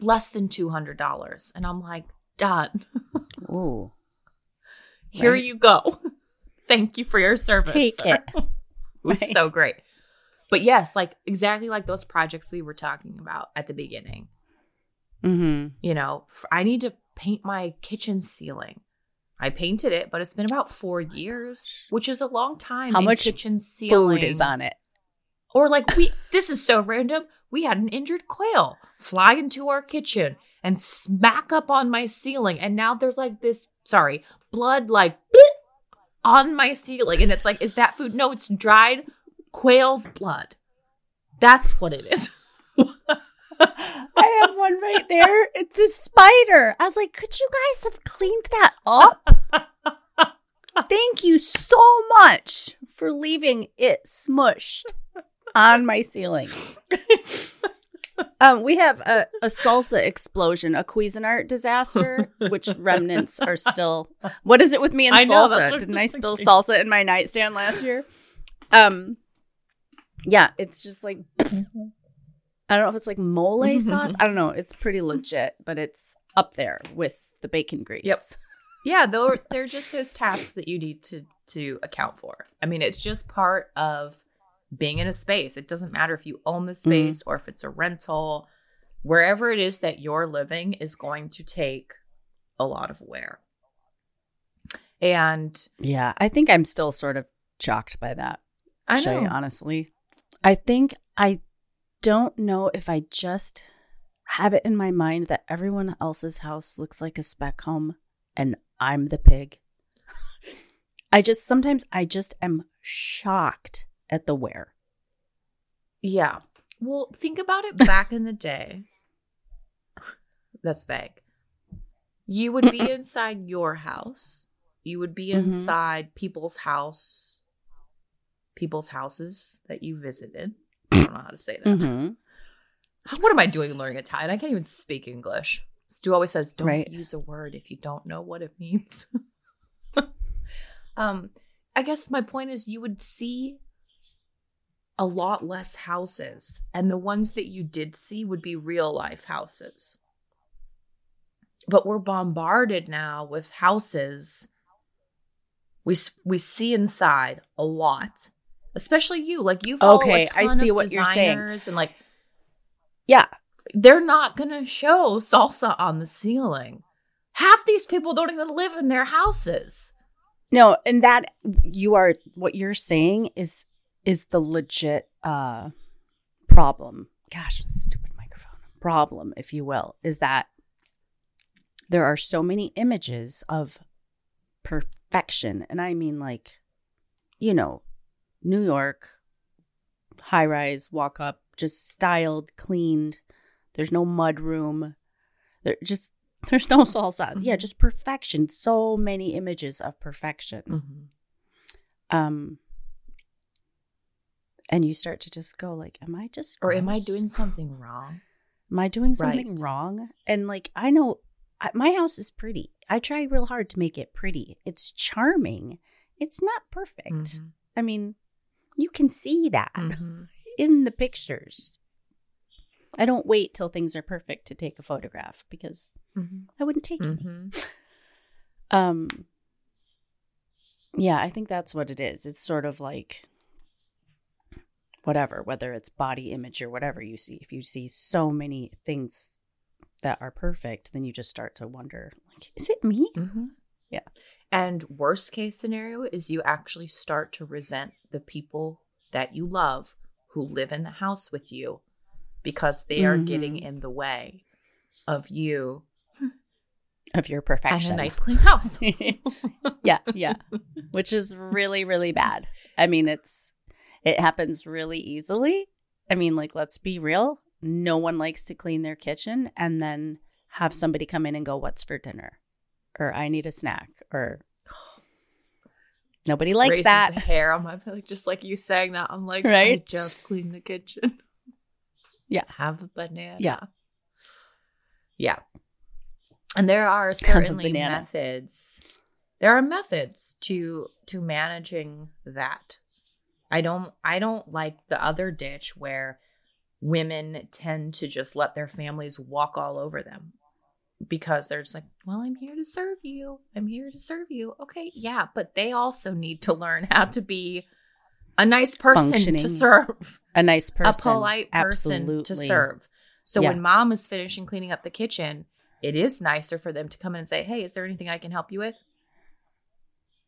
less than two hundred dollars. And I'm like, done. Ooh. Here Right. you go. Thank you for your service. Take sir." it. it was Right. so great. But yes, like exactly like those projects we were talking about at the beginning. Mm-hmm. You know, I need to paint my kitchen ceiling. I painted it, but it's been about four oh years, which is a long time. How much kitchen ceiling Food is on it. Or like we this is so random. We had an injured quail fly into our kitchen and smack up on my ceiling. And now there's like this, sorry, blood like on my ceiling. And it's like, is that food? No, it's dried quail's blood. That's what it is. I have one right there. It's a spider. I was like, could you guys have cleaned that up? Thank you so much for leaving it smushed. on my ceiling. Um, we have a, a salsa explosion, a Cuisinart disaster, which remnants are still. What is it with me and I know, salsa? what Didn't I spill thinking. salsa in my nightstand last year? Um, yeah, it's just like I don't know if it's like mole mm-hmm, mm-hmm. sauce. I don't know. It's pretty legit, but it's up there with the bacon grease. Yep. Yeah, though they're just those tasks that you need to to account for. I mean, it's just part of being in a space. It doesn't matter if you own the mm-hmm. space or if it's a rental. Wherever it is that you're living is going to take a lot of wear. And Yeah, I think I'm still sort of shocked by that. I Shaye, know honestly. I think I don't know if I just have it in my mind that everyone else's house looks like a spec home and I'm the pig. I just sometimes I just am shocked at the wear. Yeah. Well, think about it back in the day. That's vague. You would be inside your house. You would be Mhm. inside people's house, people's houses that you visited. Don't know how to say that. Mhm. What am I doing learning Italian? I can't even speak English. Stu always says, "Don't Right. use a word if you don't know what it means." um, I guess my point is, you would see a lot less houses, and the ones that you did see would be real life houses. But we're bombarded now with houses. We we see inside a lot, especially you. Like you follow Okay, a I see of what you're saying. and like Yeah. they're not gonna show salsa on the ceiling. Half these people don't even live in their houses. No, and that you are what you're saying is is the legit uh problem. Gosh, this stupid microphone. Problem, if you will, is that there are so many images of perfection. And I mean like, you know, New York, high rise, walk up, just styled, cleaned. There's no mud room. There just there's no salsa. Yeah, just perfection. So many images of perfection. Um and you start to just go like, am I just Or am I doing something wrong? Am I doing something Right. wrong? And like, I know I, my house is pretty. I try real hard to make it pretty. It's charming. It's not perfect. Mhm. I mean, you can see that Mhm. in the pictures. I don't wait till things are perfect to take a photograph because Mhm. I wouldn't take any. Mhm. Um Yeah, I think that's what it is. It's sort of like whatever, whether it's body image or whatever you see. If you see so many things that are perfect, then you just start to wonder, like, is it me? Mhm. Yeah. And worst case scenario is you actually start to resent the people that you love who live in the house with you because they are getting Mhm. in the way of you Of your perfection and a nice clean house. yeah, yeah. Which is really, really bad. I mean, it's it happens really easily. I mean, like, let's be real. No one likes to clean their kitchen and then have somebody come in and go, What's for dinner? Or I need a snack. Or nobody likes Raises that. hair on my like just like you saying that. I'm like, I Right? just cleaned the kitchen. Yeah. Have a banana. Yeah. Yeah. And there are certainly methods. There are methods to to managing that. I don't I don't like the other ditch where women tend to just let their families walk all over them because they're just like, well, I'm here to serve you. I'm here to serve you. Okay, yeah, but they also need to learn how to be a nice person to serve, A nice person. a polite person to serve. So Yeah. when mom is finishing cleaning up the kitchen, it is nicer for them to come in and say, "Hey, is there anything I can help you with?"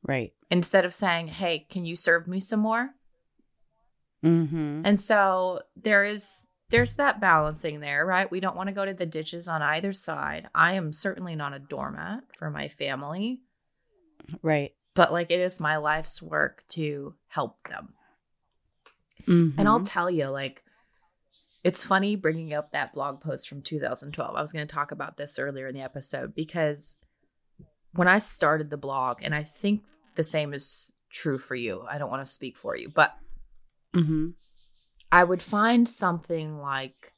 Right. Instead of saying, "Hey, can you serve me some more?" Mm-hmm. And so there is there's that balancing there, right? We don't want to go to the ditches on either side. I am certainly not a doormat for my family, Right. but like it is my life's work to help them. Mhm. And I'll tell you, like, it's funny bringing up that blog post from 2012. I was going to talk about this earlier in the episode because when I started the blog, and I think the same is true for you, I don't want to speak for you, but Mhm. I would find something like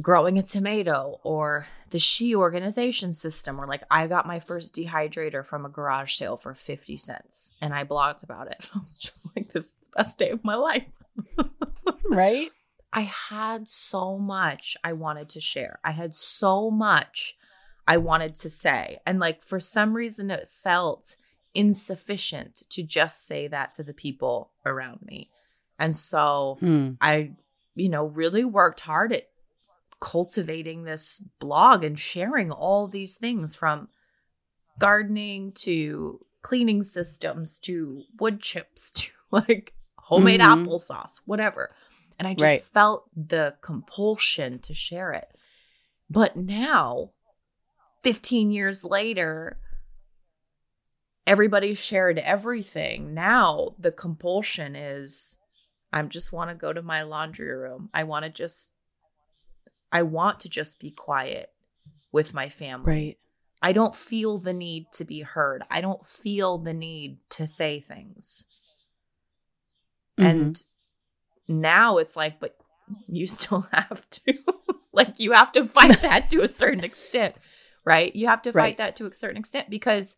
growing a tomato or the she organization system or like I got my first dehydrator from a garage sale for 50 cents and I blogged about it. I was just like this is the best day of my life. right? I had so much I wanted to share. I had so much I wanted to say. And like for some reason it felt insufficient to just say that to the people around me. And so Hmm. I, you know, really worked hard at cultivating this blog and sharing all these things from gardening to cleaning systems to wood chips to like homemade Mhm. applesauce, whatever. And I just Right. felt the compulsion to share it. But now, 15 years later, everybody shared everything. Now the compulsion is I just want to go to my laundry room. I want to just I want to just be quiet with my family. Right. I don't feel the need to be heard. I don't feel the need to say things. Mhm. And now it's like, but you still have to. like, you have to fight that to a certain extent, right? You have to fight Right. that to a certain extent because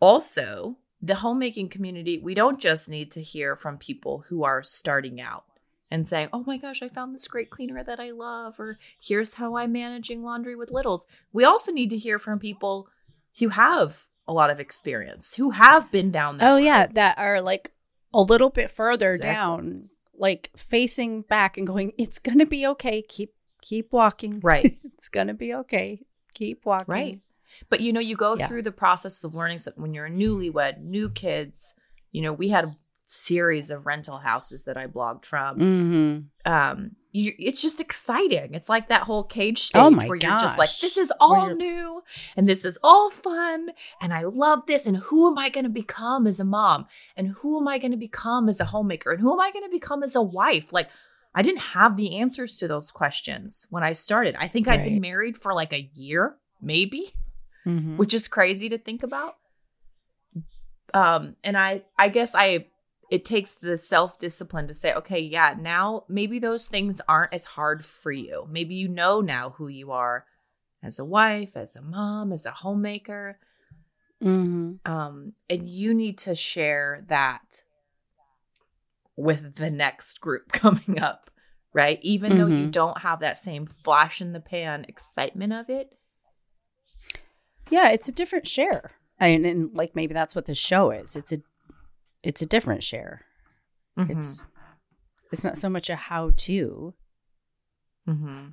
also the homemaking community, we don't just need to hear from people who are starting out and saying, oh my gosh, I found this great cleaner that I love, or here's how I'm managing laundry with littles. We also need to hear from people who have a lot of experience, who have been down there. Oh yeah, that are like a little bit further Exactly. down, like facing back and going, "It's gonna be okay. Keep keep walking. Right. it's gonna be okay. Keep walking." Right. But you know, you go Yeah. through the process of learning something when you're a newlywed, new kids. You know, we had a series of rental houses that I blogged from. Mm-hmm. Um, you, it's just exciting. It's like that whole cage stage Oh where you're just like, this is all new and this is all fun and I love this. And who am I going to become as a mom? And who am I going to become as a homemaker? And who am I going to become as a wife? Like, I didn't have the answers to those questions when I started. I think I'd been married for like a year, maybe Mm-hmm. which is crazy to think about. Um, and I, I guess I, it takes the self discipline to say, okay, yeah, now maybe those things aren't as hard for you. Maybe you know now who you are as a wife, as a mom, as a homemaker. Mm-hmm. Um, and you need to share that with the next group coming up, right? Even though you Mhm. don't have that same flash in the pan excitement of it. Yeah, it's a different share. And, and like maybe that's what the show is. It's a it's a different share. Mhm. It's it's not so much a how to Mm-hmm.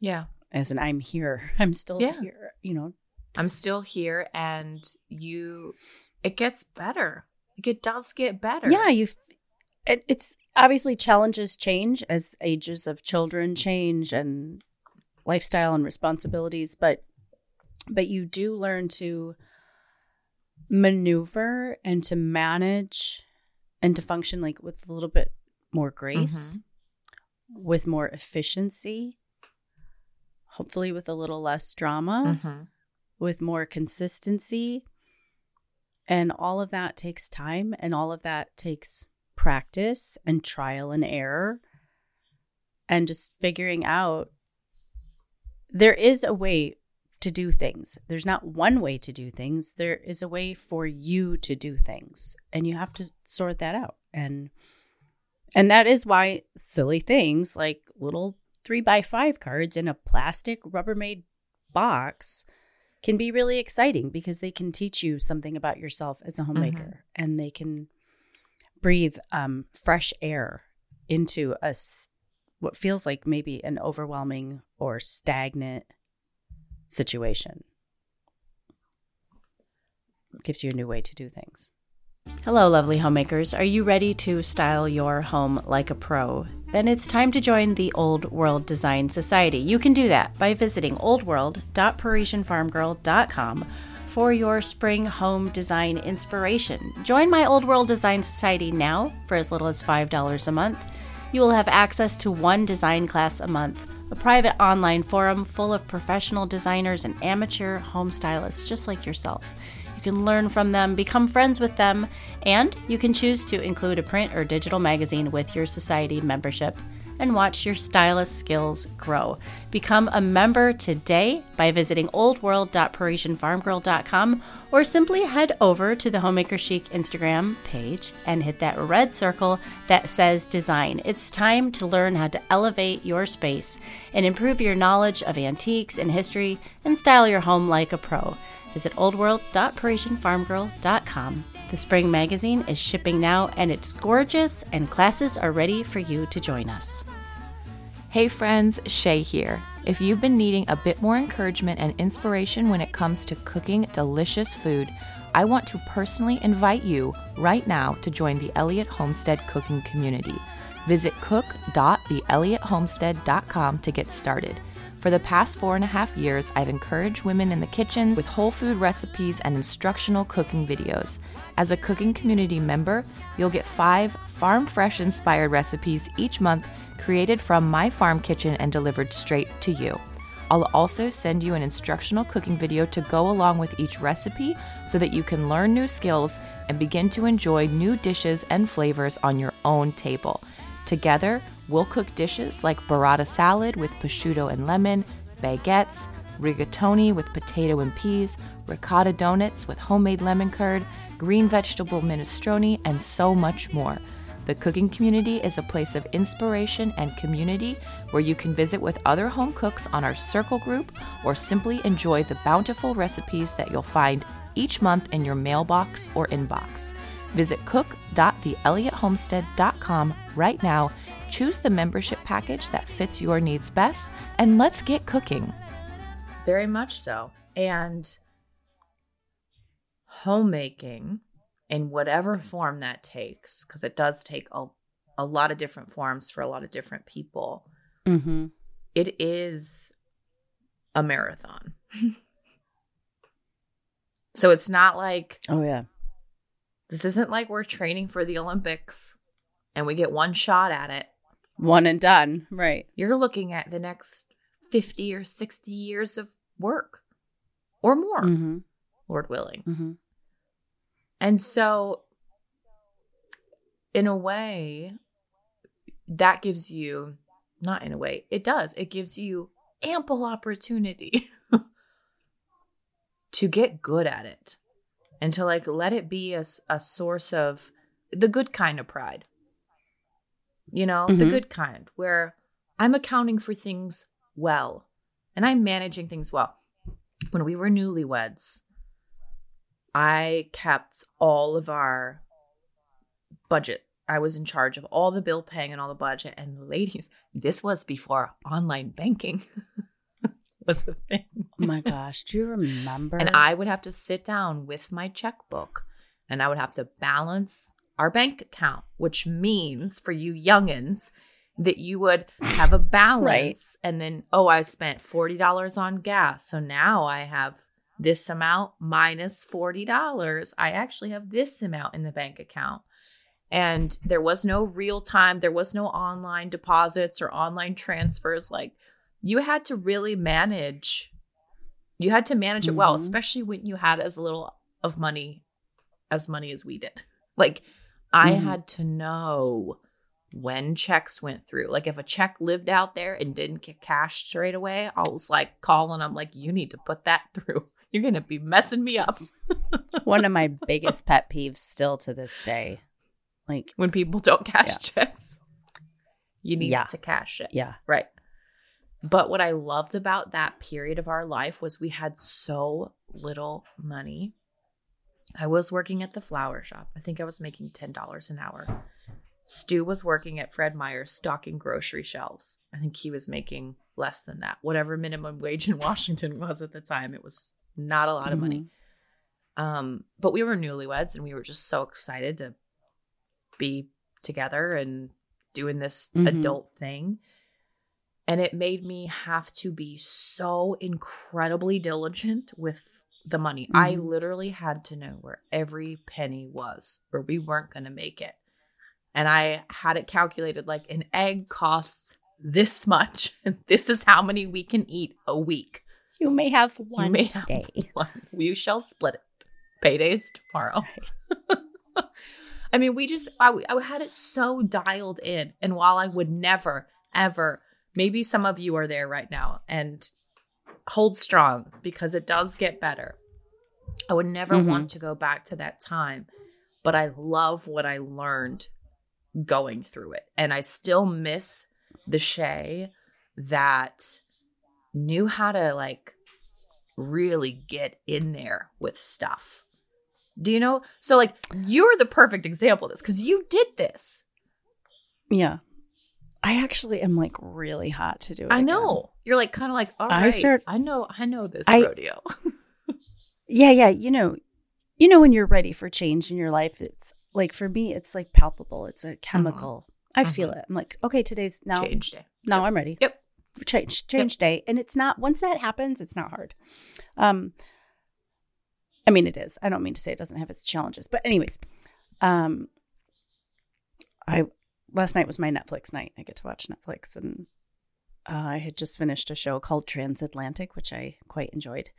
Yeah. as an I'm here. I'm still Yeah. here. You know. I'm still here and you it gets better. Like, It does get better. Yeah, you. It, it's obviously challenges change as ages of children change and lifestyle and responsibilities, but but you do learn to maneuver and to manage and to function like with a little bit more grace, with more efficiency, hopefully with a little less drama Mhm. with more consistency. And all of that takes time and all of that takes practice and trial and error and just figuring out there is a way to do things. There's not one way to do things. There is a way for you to do things and you have to sort that out. And and that is why silly things like little three by five cards in a plastic Rubbermaid box can be really exciting because they can teach you something about yourself as a homemaker and they can breathe um, fresh air into a what feels like maybe an overwhelming or stagnant situation gives you a new way to do things Hello, lovely homemakers. Are you ready to style your home like a pro? Then it's time to join the Old World Design Society. You can do that by visiting oldworld.parisiennefarmgirl.com for your spring home design inspiration. Join my Old World Design Society now for as little as $5 a month. You will have access to one design class a month, a private online forum full of professional designers and amateur home stylists just like yourself. You can learn from them, become friends with them, and you can choose to include a print or digital magazine with your society membership and watch your stylist skills grow. Become a member today by visiting oldworld.parisiennefarmgirl.com or simply head over to the Homemaker Chic Instagram page and hit that red circle that says design. It's time to learn how to elevate your space and improve your knowledge of antiques and history and style your home like a pro. Visit oldworld.parisiennefarmgirl.com. The spring magazine is shipping now and it's gorgeous, and classes are ready for you to join us. Hey friends, Shaye here. If you've been needing a bit more encouragement and inspiration when it comes to cooking delicious food, I want to personally invite you right now to join the Elliott Homestead cooking community. Visit cook.theelliottHomestead.com to get started. For the past four and a half years, I've encouraged women in the kitchens with whole food recipes and instructional cooking videos. As a cooking community member, you'll get five farm fresh inspired recipes each month created from my farm kitchen and delivered straight to you. I'll also send you an instructional cooking video to go along with each recipe so that you can learn new skills and begin to enjoy new dishes and flavors on your own table. Together, we'll cook dishes like burrata salad with prosciutto and lemon, baguettes, rigatoni with potato and peas, ricotta donuts with homemade lemon curd, green vegetable minestrone, and so much more. The cooking community is a place of inspiration and community where you can visit with other home cooks on our circle group or simply enjoy the bountiful recipes that you'll find each month in your mailbox or inbox. Visit cook.theelliottHomestead.com right now, choose the membership package that fits your needs best, and let's get cooking. Very much so. And homemaking in whatever form that takes, because it does take a, a lot of different forms for a lot of different people, Mm-hmm. it is a marathon. so it's not like Oh, yeah. This isn't like we're training for the Olympics and we get one shot at it. One and done. Right. You're looking at the next 50 or 60 years of work or more, Mm-hmm. Lord willing. Mm-hmm. And so, in a way, that gives you, not in a way, it does, it gives you ample opportunity to get good at it and to like let it be a source of the good kind of pride. You know, the Mhm. good kind where I'm accounting for things well and I'm managing things well. When we were newlyweds, I kept all of our budget. I was in charge of all the bill paying and all the budget. And ladies, this was before online banking was a thing. Oh my gosh. Do you remember? And I would have to sit down with my checkbook and I would have to balance our bank account, which means for you youngins that you would have a balance and then, oh, I spent $40 on gas. So now I have this amount minus $40. I actually have this amount in the bank account. And there was no real time, there was no online deposits or online transfers. Like you had to really manage you had to manage it well, Mhm. especially when you had as little of money as money as we did. Like I Mhm. had to know when checks went through. Like if a check lived out there and didn't get cashed straight away, I was like calling them like you need to put that through. You're going to be messing me up One of my biggest pet peeves still to this day. Like, when people don't cash Yeah. checks. You need Yeah. to cash it. yeah. Right. But what I loved about that period of our life was we had so little money. I was working at the flower shop. I think I was making $10 an hour. Stu was working at Fred Meyer's stocking grocery shelves. I think he was making less than that. Whatever minimum wage in Washington was at the time, it was not a lot of money. Um, but we were newlyweds and we were just so excited to be together and doing this Mhm. adult thing. And it made me have to be so incredibly diligent with the money. I Mhm. literally had to know where every penny was, or we weren't going to make it. And I had it calculated like an egg costs this much, and this is how many we can eat a week. You may have You one may today. have one. We shall split it. Payday's tomorrow. I mean, we just, I, I had it so dialed in. And while I would never, ever, maybe some of you are there right now and hold strong because it does get better. I would never Mhm. want to go back to that time, but I love what I learned going through it. And I still miss the Shaye that knew how to like really get in there with stuff. Do you know? So, like, you're the perfect example of this because you did this. Yeah. I actually am like really hot to do it. I again. know. You're like, kind of like, all I right, start- I know, I know this I- rodeo. Yeah, yeah. You know, you know when you're ready for change in your life, it's like for me, it's like palpable. It's a chemical. I feel it. I'm like, okay, today's now. Change day. Now I'm ready. Yep. Change change day. And it's not once that happens, it's not hard. Um I mean it is. I don't mean to say it doesn't have its challenges. But anyways, um I last night was my Netflix night. I get to watch Netflix and uh, I had just finished a show called Transatlantic, which I quite enjoyed.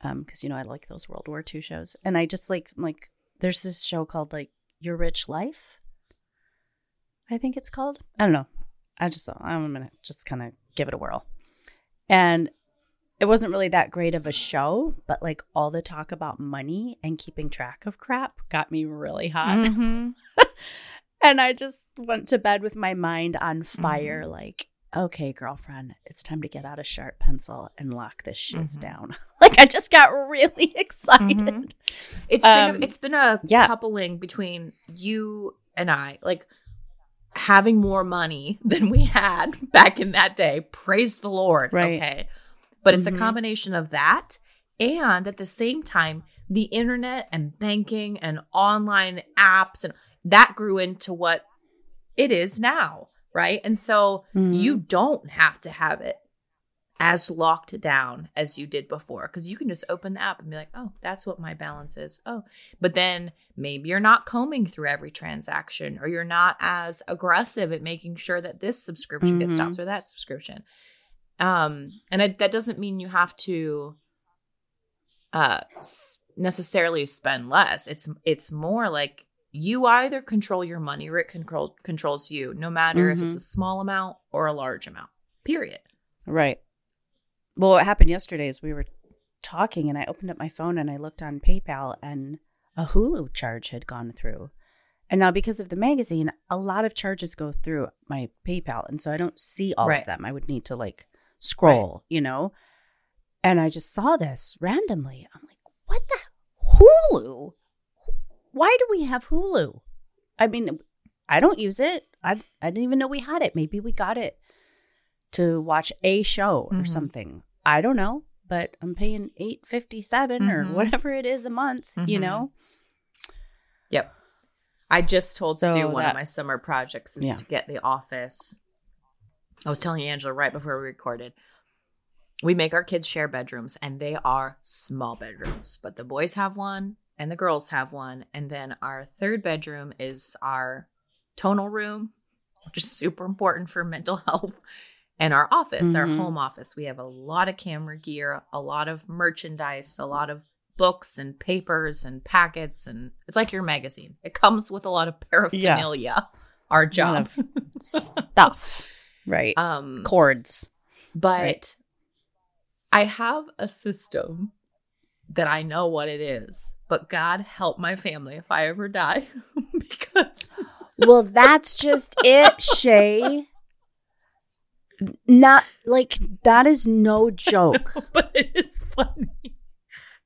Um, because you know I like those World War II shows. And I just like like there's this show called like Your Rich Life. I think it's called. I don't know. I just I'm gonna just kind of give it a whirl. And it wasn't really that great of a show, but like all the talk about money and keeping track of crap got me really hot. Mhm. And I just went to bed with my mind on fire, Mm-hmm. like, okay, girlfriend, it's time to get out a sharp pencil and lock this shiz Mhm. down. like I just got really excited. Mhm. It's been Um, a, it's been a yeah. coupling between you and I, like having more money than we had back in that day. Praise the Lord. Right. Okay. But it's a combination of that and at the same time, the internet and banking and online apps and that grew into what it is now. Right. And so Mhm. you don't have to have it as locked down as you did before because you can just open the app and be like, oh, that's what my balance is. Oh, but then maybe you're not combing through every transaction or you're not as aggressive at making sure that this subscription gets Mhm. stopped or that subscription. Um, and it, that doesn't mean you have to uh necessarily spend less. It's it's more like you either control your money or it control controls you, no matter if it's a mm-hmm. small amount or a large amount. Period. Right. Well, what happened yesterday is we were talking and I opened up my phone and I looked on PayPal and a Hulu charge had gone through. And now because of the magazine, a lot of charges go through my PayPal and so I don't see all Right. of them. I would need to like scroll, you know. And I just saw this randomly. I'm like, "What the Hulu? Why do we have Hulu?" I mean, I don't use it. I I didn't even know we had it. Maybe we got it to watch a show or Mhm. something. I don't know, but I'm paying eight fifty seven Mhm. or whatever it is a month. You Mhm. know, Yep. I just told So Stu one of my summer projects is Yeah. to get the office. I was telling Angela right before we recorded. We make our kids share bedrooms and they are small bedrooms, but the boys have one and the girls have one. And then our third bedroom is our tonal room, which is super important for mental health. And our office, our Mhm. home office, we have a lot of camera gear, a lot of merchandise, a lot of books and papers and packets. And it's like your magazine. It comes with a lot of paraphernalia. Our job. stuff, right? um, Cords. but right. I have a system that I know what it is. But God help my family if I ever die because Well, that's just it, Shaye. Not like that is no joke. but it is funny.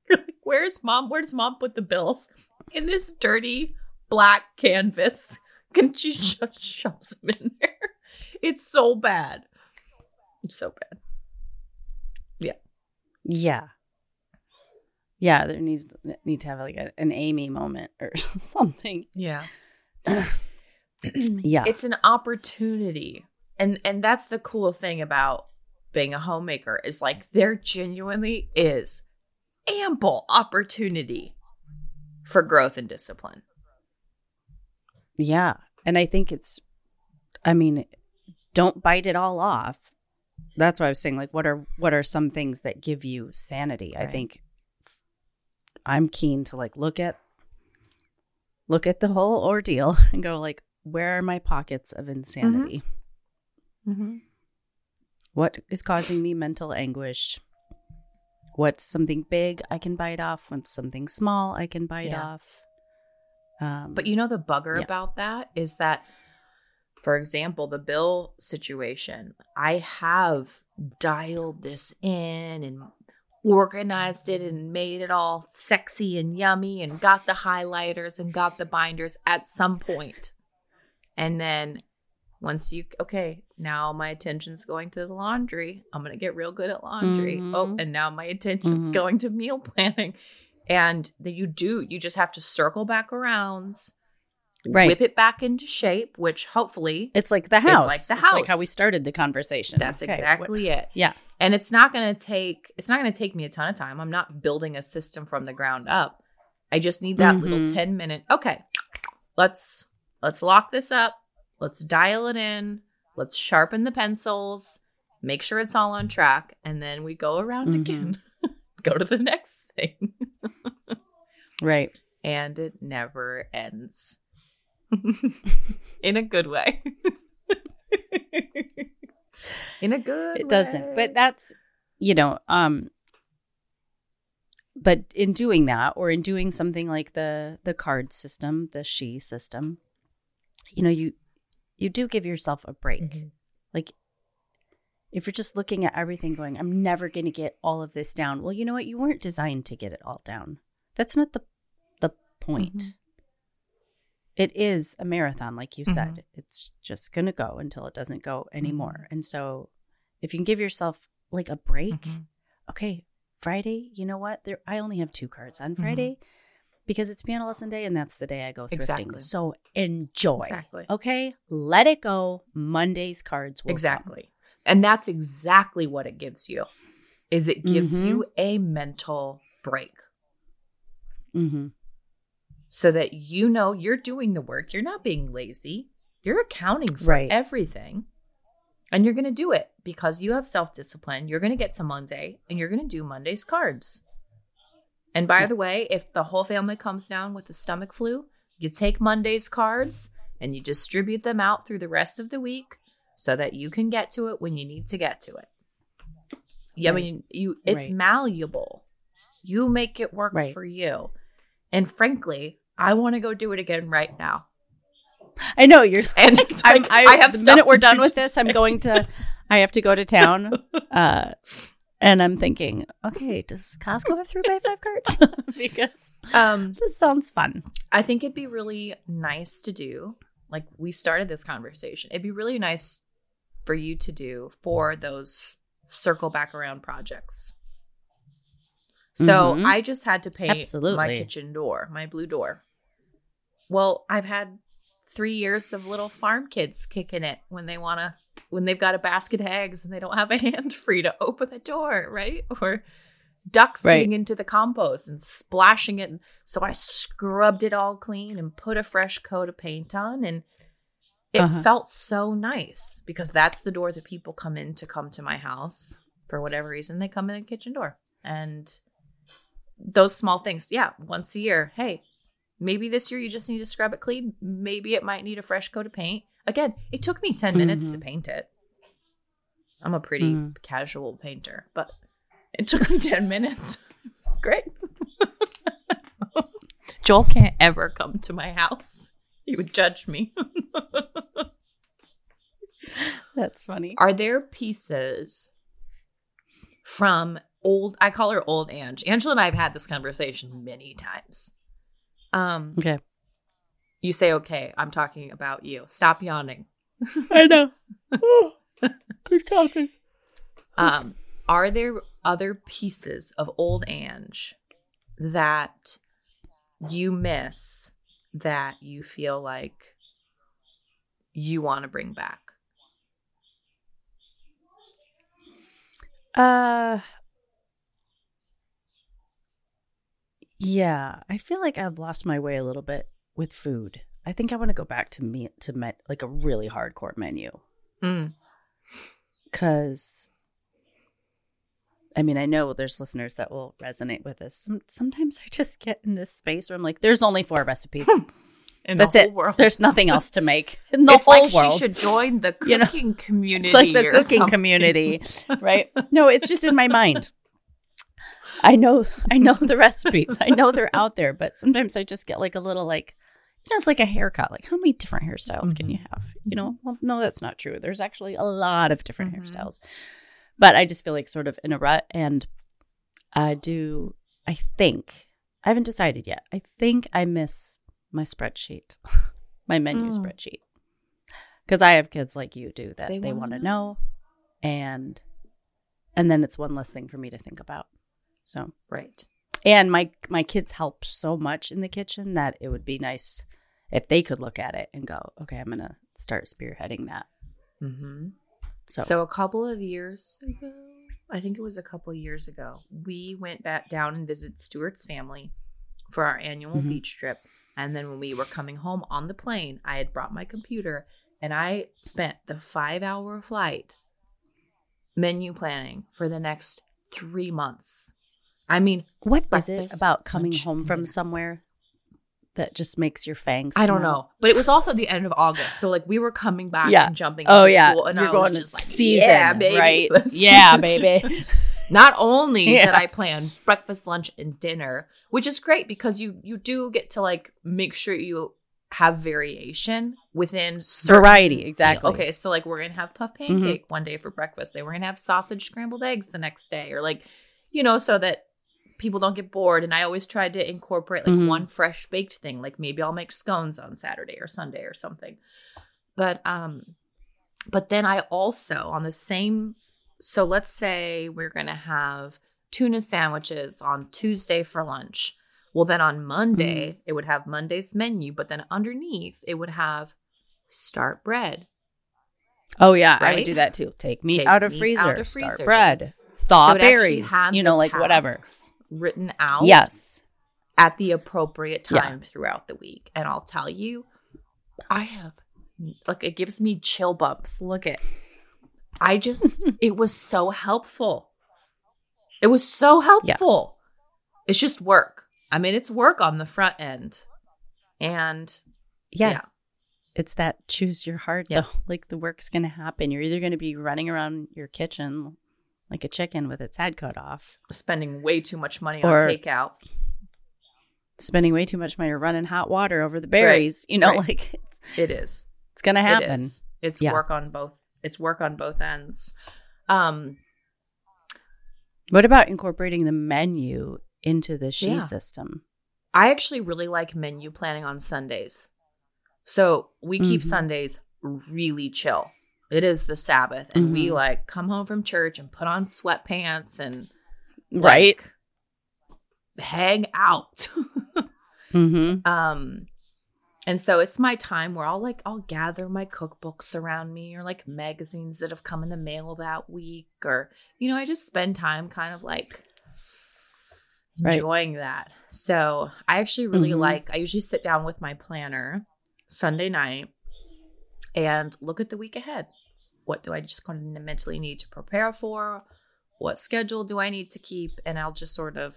You're like, where's mom? Where does mom put the bills? In this dirty black canvas. Can she just shoves them in there? It's so bad. It's so bad. Yeah. Yeah, there needs need to have like a, an Amy moment or something. Yeah. Yeah. It's an opportunity. And and that's the cool thing about being a homemaker is like there genuinely is ample opportunity for growth and discipline. Yeah. And I think it's, I mean, don't bite it all off. That's why I was saying, like, what are what are some things that give you sanity? I think I'm keen to like look at look at the whole ordeal and go like, where are my pockets of insanity? Mm-hmm. What is causing me mental anguish? What's something big I can bite off? What's something small I can bite Yeah. off? Um, But you know the bugger Yeah. about that is that, for example, the bill situation, I have dialed this in and organized it and made it all sexy and yummy and got the highlighters and got the binders at some point. And then once you okay, now my attention's going to the laundry. I'm gonna get real good at laundry. Mhm. Oh, and now my attention's Mhm. going to meal planning. And that you do, you just have to circle back around, Right. whip it back into shape, which hopefully it's like the house. like the like how we started the conversation. that's Okay, exactly it. Yeah. And it's not going to take it's not going to take me a ton of time. I'm not building a system from the ground up. I just need that little Mhm. 10 minute. Okay. Let's let's lock this up. Let's dial it in. Let's sharpen the pencils. Make sure it's all on track and then we go around Mhm. again. go to the next thing. Right. and it never ends. In a good way. In a good it doesn't but that's you know um but in doing that or in doing something like the the card system the she system you know you you do give yourself a break Mhm. like if you're just looking at everything going i'm never going to get all of this down well you know what you weren't designed to get it all down that's not the the point Mhm. It is a marathon like you said Mhm. it's just going to go until it doesn't go anymore Mm-hmm. and so if you can give yourself like a break Mhm. okay friday you know what there i only have two cards on Mhm. friday because it's piano lesson day and that's the day i go thrifting Exactly. so enjoy Exactly. okay let it go monday's cards will come. Exactly. And that's exactly what it gives you. Is it gives you a mental break Mhm. So that you know you're doing the work. You're not being lazy. You're accounting for Right. everything. And you're going to do it because you have self-discipline. You're going to get to Monday and you're going to do Monday's cards. And by Yeah. the way, if the whole family comes down with the stomach flu, you take Monday's cards and you distribute them out through the rest of the week so that you can get to it when you need to get to it. Yeah, I mean, you it's Right. malleable. You make it work Right. for you. And frankly, I want to go do it again right now. i know you're And like, I'm- I, I have the minute we're done with this i'm going to i have to go to town uh and i'm thinking okay does costco have three by five cards because Um, this sounds fun I think it'd be really nice to do. Like we started this conversation. It'd be really nice for you to do for those circle back around projects. So Mhm. I just had to paint my kitchen door, my blue door. Well, I've had three years of little farm kids kicking it when they want to, when they've got a basket of eggs and they don't have a hand free to open the door, right? Or ducks Right. getting into the compost and splashing it. So I scrubbed it all clean and put a fresh coat of paint on and it Uh-huh. felt so nice because that's the door that people come in to come to my house for whatever reason they come in the kitchen door and those small things. Yeah once a year. Hey maybe this year you just need to scrub it clean. Maybe it might need a fresh coat of paint. Again it took me 10 minutes to Mhm. paint it. I'm a pretty Mhm. casual painter but it took me 10 minutes. It's great. Joel can't ever come to my house. He would judge me. That's funny. Are there pieces from old I call her old Ange. Angela and I have had this conversation many times. Um okay you say okay, I'm talking about you. Stop yawning. i know keep talking Um are there other pieces of old Ange that you miss that you feel like you want to bring back? Uh Yeah, I feel like I've lost my way a little bit with food. I think I want to go back to me to me, like a really hardcore menu Mm. cuz I mean, I know there's listeners that will resonate with this. Some, sometimes I just get in this space where I'm like, there's only four recipes. In That's the whole it. World. There's nothing else to make in the it's whole like world. she should join the You know, cooking community. it's like the cooking something. community, right? No, it's just in my mind. I know, I know the recipes. I know they're out there, but sometimes I just get like a little like, you know, it's like a haircut. Like, how many different hairstyles can you have? You know, well, no, that's not true. There's actually a lot of different Mhm. hairstyles, but I just feel like sort of in a rut. And I do, I think, I haven't decided yet. I think I miss my spreadsheet, my menu Mm. spreadsheet. Because I have kids like you do that They they, want to know. know, and and then it's one less thing for me to think about. So Right. and my my kids help so much in the kitchen that it would be nice if they could look at it and go, okay, I'm gonna start spearheading that. Mm-hmm. So, So, a couple of years ago, I think it was a couple of years ago, we went back down and visited Stuart's family for our annual Mhm. beach trip. And then when we were coming home on the plane, I had brought my computer and I spent the five hour flight menu planning for the next three months. I mean, what is it about coming home from somewhere that just makes your fangs? I don't out? know, but it was also the end of August, so like we were coming back Yeah. and jumping. Oh into yeah, school, and you're I going was to just like, season, yeah, baby, right? let's Yeah, this." baby. Not only Yeah. did I plan breakfast, lunch, and dinner, which is great because you you do get to like make sure you have variation within certain- Variety, exactly. Okay, so like we're gonna have puff Mm-hmm. pancake one day for breakfast. Then we're gonna have sausage scrambled eggs the next day, or like you know, so that people don't get bored. And I always tried to incorporate like Mhm. one fresh baked thing. Like maybe I'll make scones on Saturday or Sunday or something. But um, but then I also on the same. So let's say we're gonna have tuna sandwiches on Tuesday for lunch. Well, then on Monday, it would have Monday's menu, but then underneath, it would have start bread. Oh yeah, I would do that too. Take meat Take out of meat freezer, out of start bread, thaw So berries, you know, like whatever. Written out Yes. at the appropriate Yeah. time throughout the week. And I'll tell you, I have, like, it gives me chill bumps. Look at, I just, it was so helpful. It was so helpful. It's just work. I mean, it's work on the front end. And Yeah. Yeah. It's that choose your heart Yeah. though. Like the work's going to happen. You're either going to be running around your kitchen like a chicken with its head cut off, spending way too much money Or- on takeout. spending way too much money running hot water over the berries. You know, right. like it's, It is. it's to happen. is. It's Yeah. work on both. It's work on both ends. Um, What about incorporating the menu into the she Yeah. system? I actually really like menu planning on Sundays. So we keep Mhm. Sundays really chill. It is the Sabbath, and we Mhm. like come home from church and put on sweatpants and Right. hang out. Mm-hmm. um, and so it's my time where I'll like I'll gather my cookbooks around me or like magazines that have come in the mail that week, or you know, I just spend time kind of like Right. enjoying that. So I actually really Mhm. like, I usually sit down with my planner Sunday night and look at the week ahead. What do I just kind of mentally need to prepare for? What schedule do I need to keep? And I'll just sort of,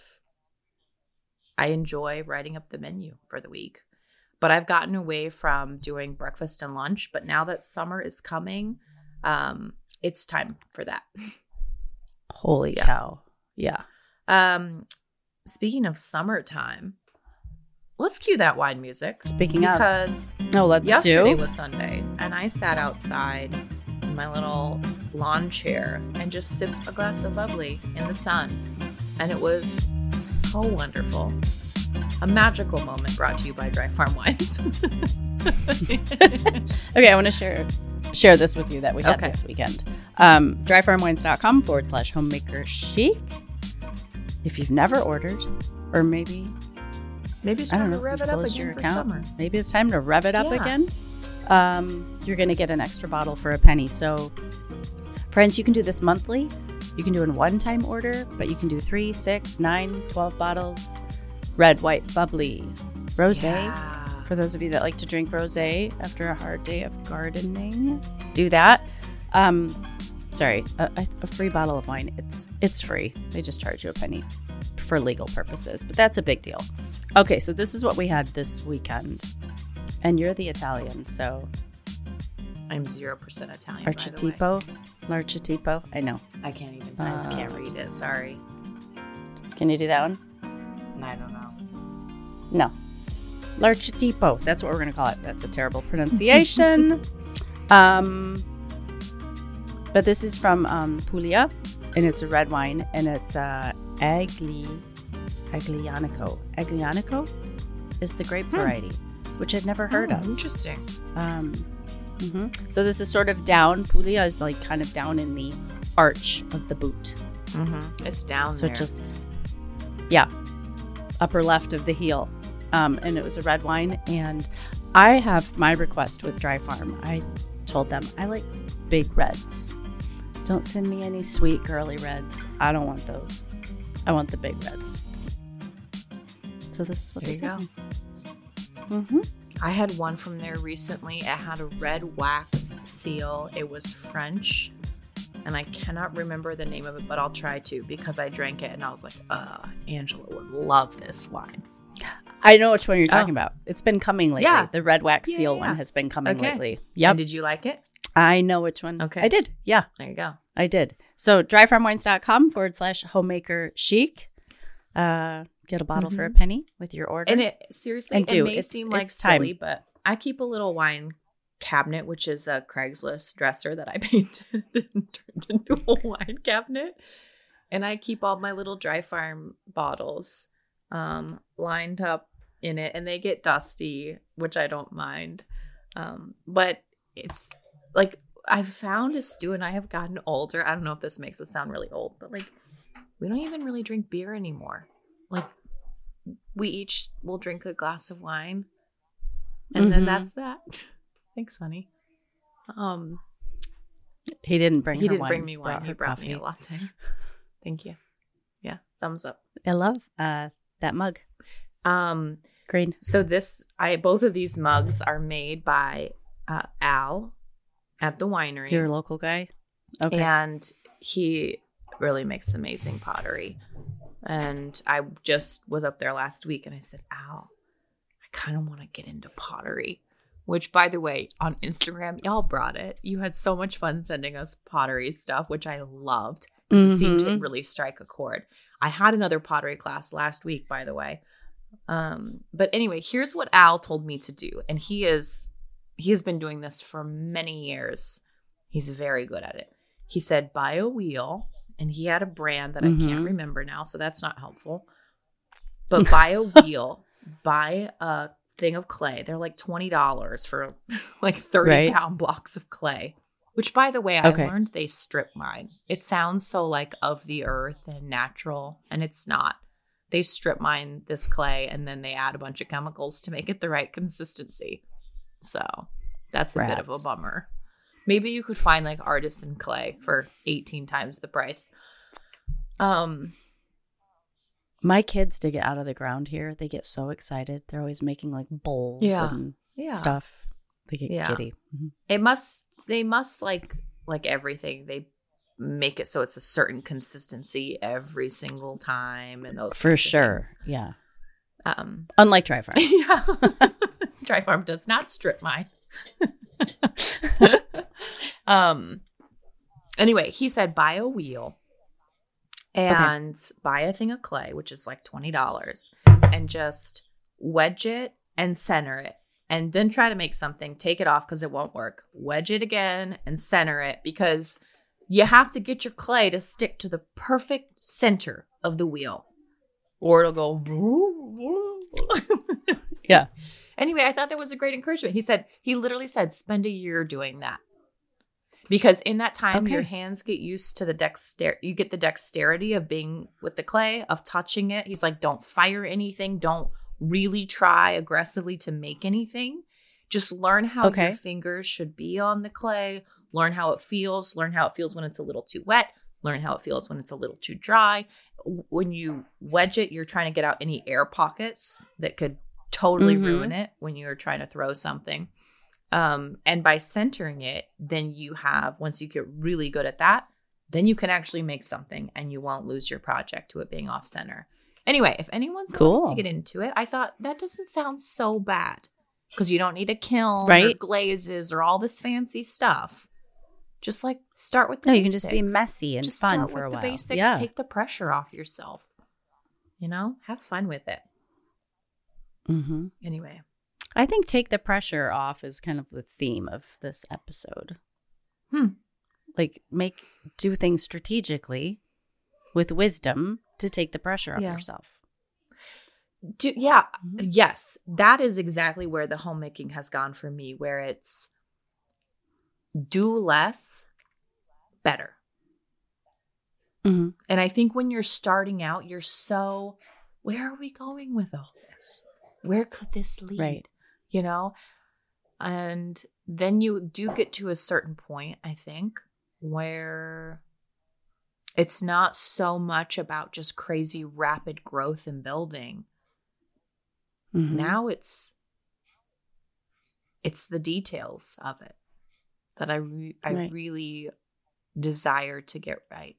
I enjoy writing up the menu for the week. But I've gotten away from doing breakfast and lunch. But now that summer is coming, um, it's time for that. Holy Yeah. cow. Yeah. Um, speaking of summertime, let's cue that wine music. Speaking of, because no, let's yesterday do. was Sunday, and I sat outside in my little lawn chair and just sipped a glass of bubbly in the sun, and it was so wonderful. A magical moment brought to you by Dry Farm Wines. Okay, I want to share share this with you that we had Okay. this weekend. Um, dryfarmwines.com forward slash homemaker chic. If you've never ordered, or maybe Maybe it's time to rev it up again for account. summer. Maybe it's time to rev it up Yeah. again. Um, you're going to get an extra bottle for a penny. So, friends, you can do this monthly. You can do in one time order, but you can do three, six, nine, 12 bottles. Red, white, bubbly, rose. Yeah. For those of you that like to drink rose after a hard day of gardening, do that. Um, sorry, a, a- a free bottle of wine. It's it's free. They just charge you a penny for legal purposes, but that's a big deal. Okay, so this is what we had this weekend, and you're the Italian, so I'm zero percent Italian. archetipo, l'archetipo. I know. I can't even. I just can't Uh, read it. Sorry. Can you do that one? I don't know. No. L'archetipo. That's what we're going to call it. That's a terrible pronunciation. um, but this is from um, Puglia, and it's a red wine, and it's uh, Agli, Aglianico. Aglianico is the grape Hmm. variety, which I'd never heard Oh, of. Interesting. Um, mhm. So this is sort of down. Puglia is like kind of down in the arch of the boot. Mm-hmm. It's down So there. just, yeah, upper left of the heel. Um, and it was a red wine. And I have my request with Dry Farm. I told them I like big reds. Don't send me any sweet girly reds. I don't want those. I want the big reds. So this is what There they you go. me. Mm-hmm. I had one from there recently. It had a red wax seal. It was French. And I cannot remember the name of it, but I'll try to because I drank it and I was like, uh, Angela would love this wine. I know which one you're talking Oh. about. It's been coming lately. Yeah. The red wax Yeah, seal yeah, one has been coming Okay. lately. Yeah. Did you like it? I know which one. Okay. I did. Yeah. There you go. I did. So dryfarmwines.com forward slash homemaker chic. Uh, get a bottle for a penny with your order. And it seriously, And it do. may It's- seem like time. silly, but I keep a little wine cabinet, which is a Craigslist dresser that I painted and turned into a wine cabinet. And I keep all my little dry farm bottles um, lined up in it, and they get dusty, which I don't mind. Um, but it's like I've found as Stu and I have gotten older. I don't know if this makes us sound really old, but like we don't even really drink beer anymore. Like we each will drink a glass of wine and then Mhm. that's that thanks honey um he didn't bring he didn't wine, bring me wine he her brought me a latte thank you yeah thumbs up I love uh, that mug. um Green. so this i both of these mugs are made by uh, al at the winery Your local guy. Okay. and he really makes amazing pottery. And I just was up there last week and I said, Al, I kind of want to get into pottery. Which, by the way, on Instagram, y'all brought it. You had so much fun sending us pottery stuff, which I loved. It seemed to Mhm. really strike a chord. I had another pottery class last week, by the way. Um, but anyway, here's what Al told me to do, and he is he has been doing this for many years. He's very good at it. He said, buy a wheel, and he had a brand that I can't Mhm. remember now, so that's not helpful. But buy a wheel, buy a thing of clay. They're like twenty dollars for like thirty Right. pound blocks of clay. Which, by the way, I Okay. learned they strip mine. It sounds so like of the earth and natural, and it's not. They strip mine this clay and then they add a bunch of chemicals to make it the right consistency. So that's a bit of a bummer. Maybe you could find like artisan clay for 18 times the price. Um, My kids dig it out of the ground here. They get so excited. They're always making like bowls Yeah. and yeah. stuff. They get Yeah. giddy. Mhm. It must they must like like everything. They make it so it's a certain consistency every single time and those For sure. Yeah. Um Unlike dry farm. yeah. Dry Farm does not strip mine. um anyway, he said buy a wheel and buy a thing of clay, which is like $20, and just wedge it and center it. And then try to make something, take it off because it won't work. Wedge it again and center it because you have to get your clay to stick to the perfect center of the wheel or it'll go. Yeah. Anyway, I thought that was a great encouragement. He said, he literally said, spend a year doing that. Because in that time, Okay. your hands get used to the dexter. You get the dexterity of being with the clay, of touching it. He's like, don't fire anything. Don't really try aggressively to make anything. Just learn how Okay. your fingers should be on the clay. Learn how it feels. Learn how it feels when it's a little too wet. Learn how it feels when it's a little too dry. When you wedge it, you're trying to get out any air pockets that could totally Mhm. ruin it when you're trying to throw something. Um, and by centering it, then you have, once you get really good at that, then you can actually make something and you won't lose your project to it being off center. Anyway, if anyone's cool. to get into it, I thought that doesn't sound so bad because you don't need a kiln right? or glazes or all this fancy stuff. Just like start with the no, basics. you can just be messy and just fun for a while. basics, yeah. take the pressure off yourself. You know, have fun with it. Mm-hmm. Anyway, I think take the pressure off is kind of the theme of this episode. Hmm. Like make do things strategically with wisdom to take the pressure off yeah. yourself. Do, yeah, mm-hmm. yes, that is exactly where the homemaking has gone for me, where it's do less, better. Mm-hmm. And I think when you're starting out, you're so, where are we going with all this? Where could this lead? Right. You know? And then you do get to a certain point, I think, where it's not so much about just crazy rapid growth and building. Mm-hmm. Now it's it's the details of it that I re- I right. really desire to get right.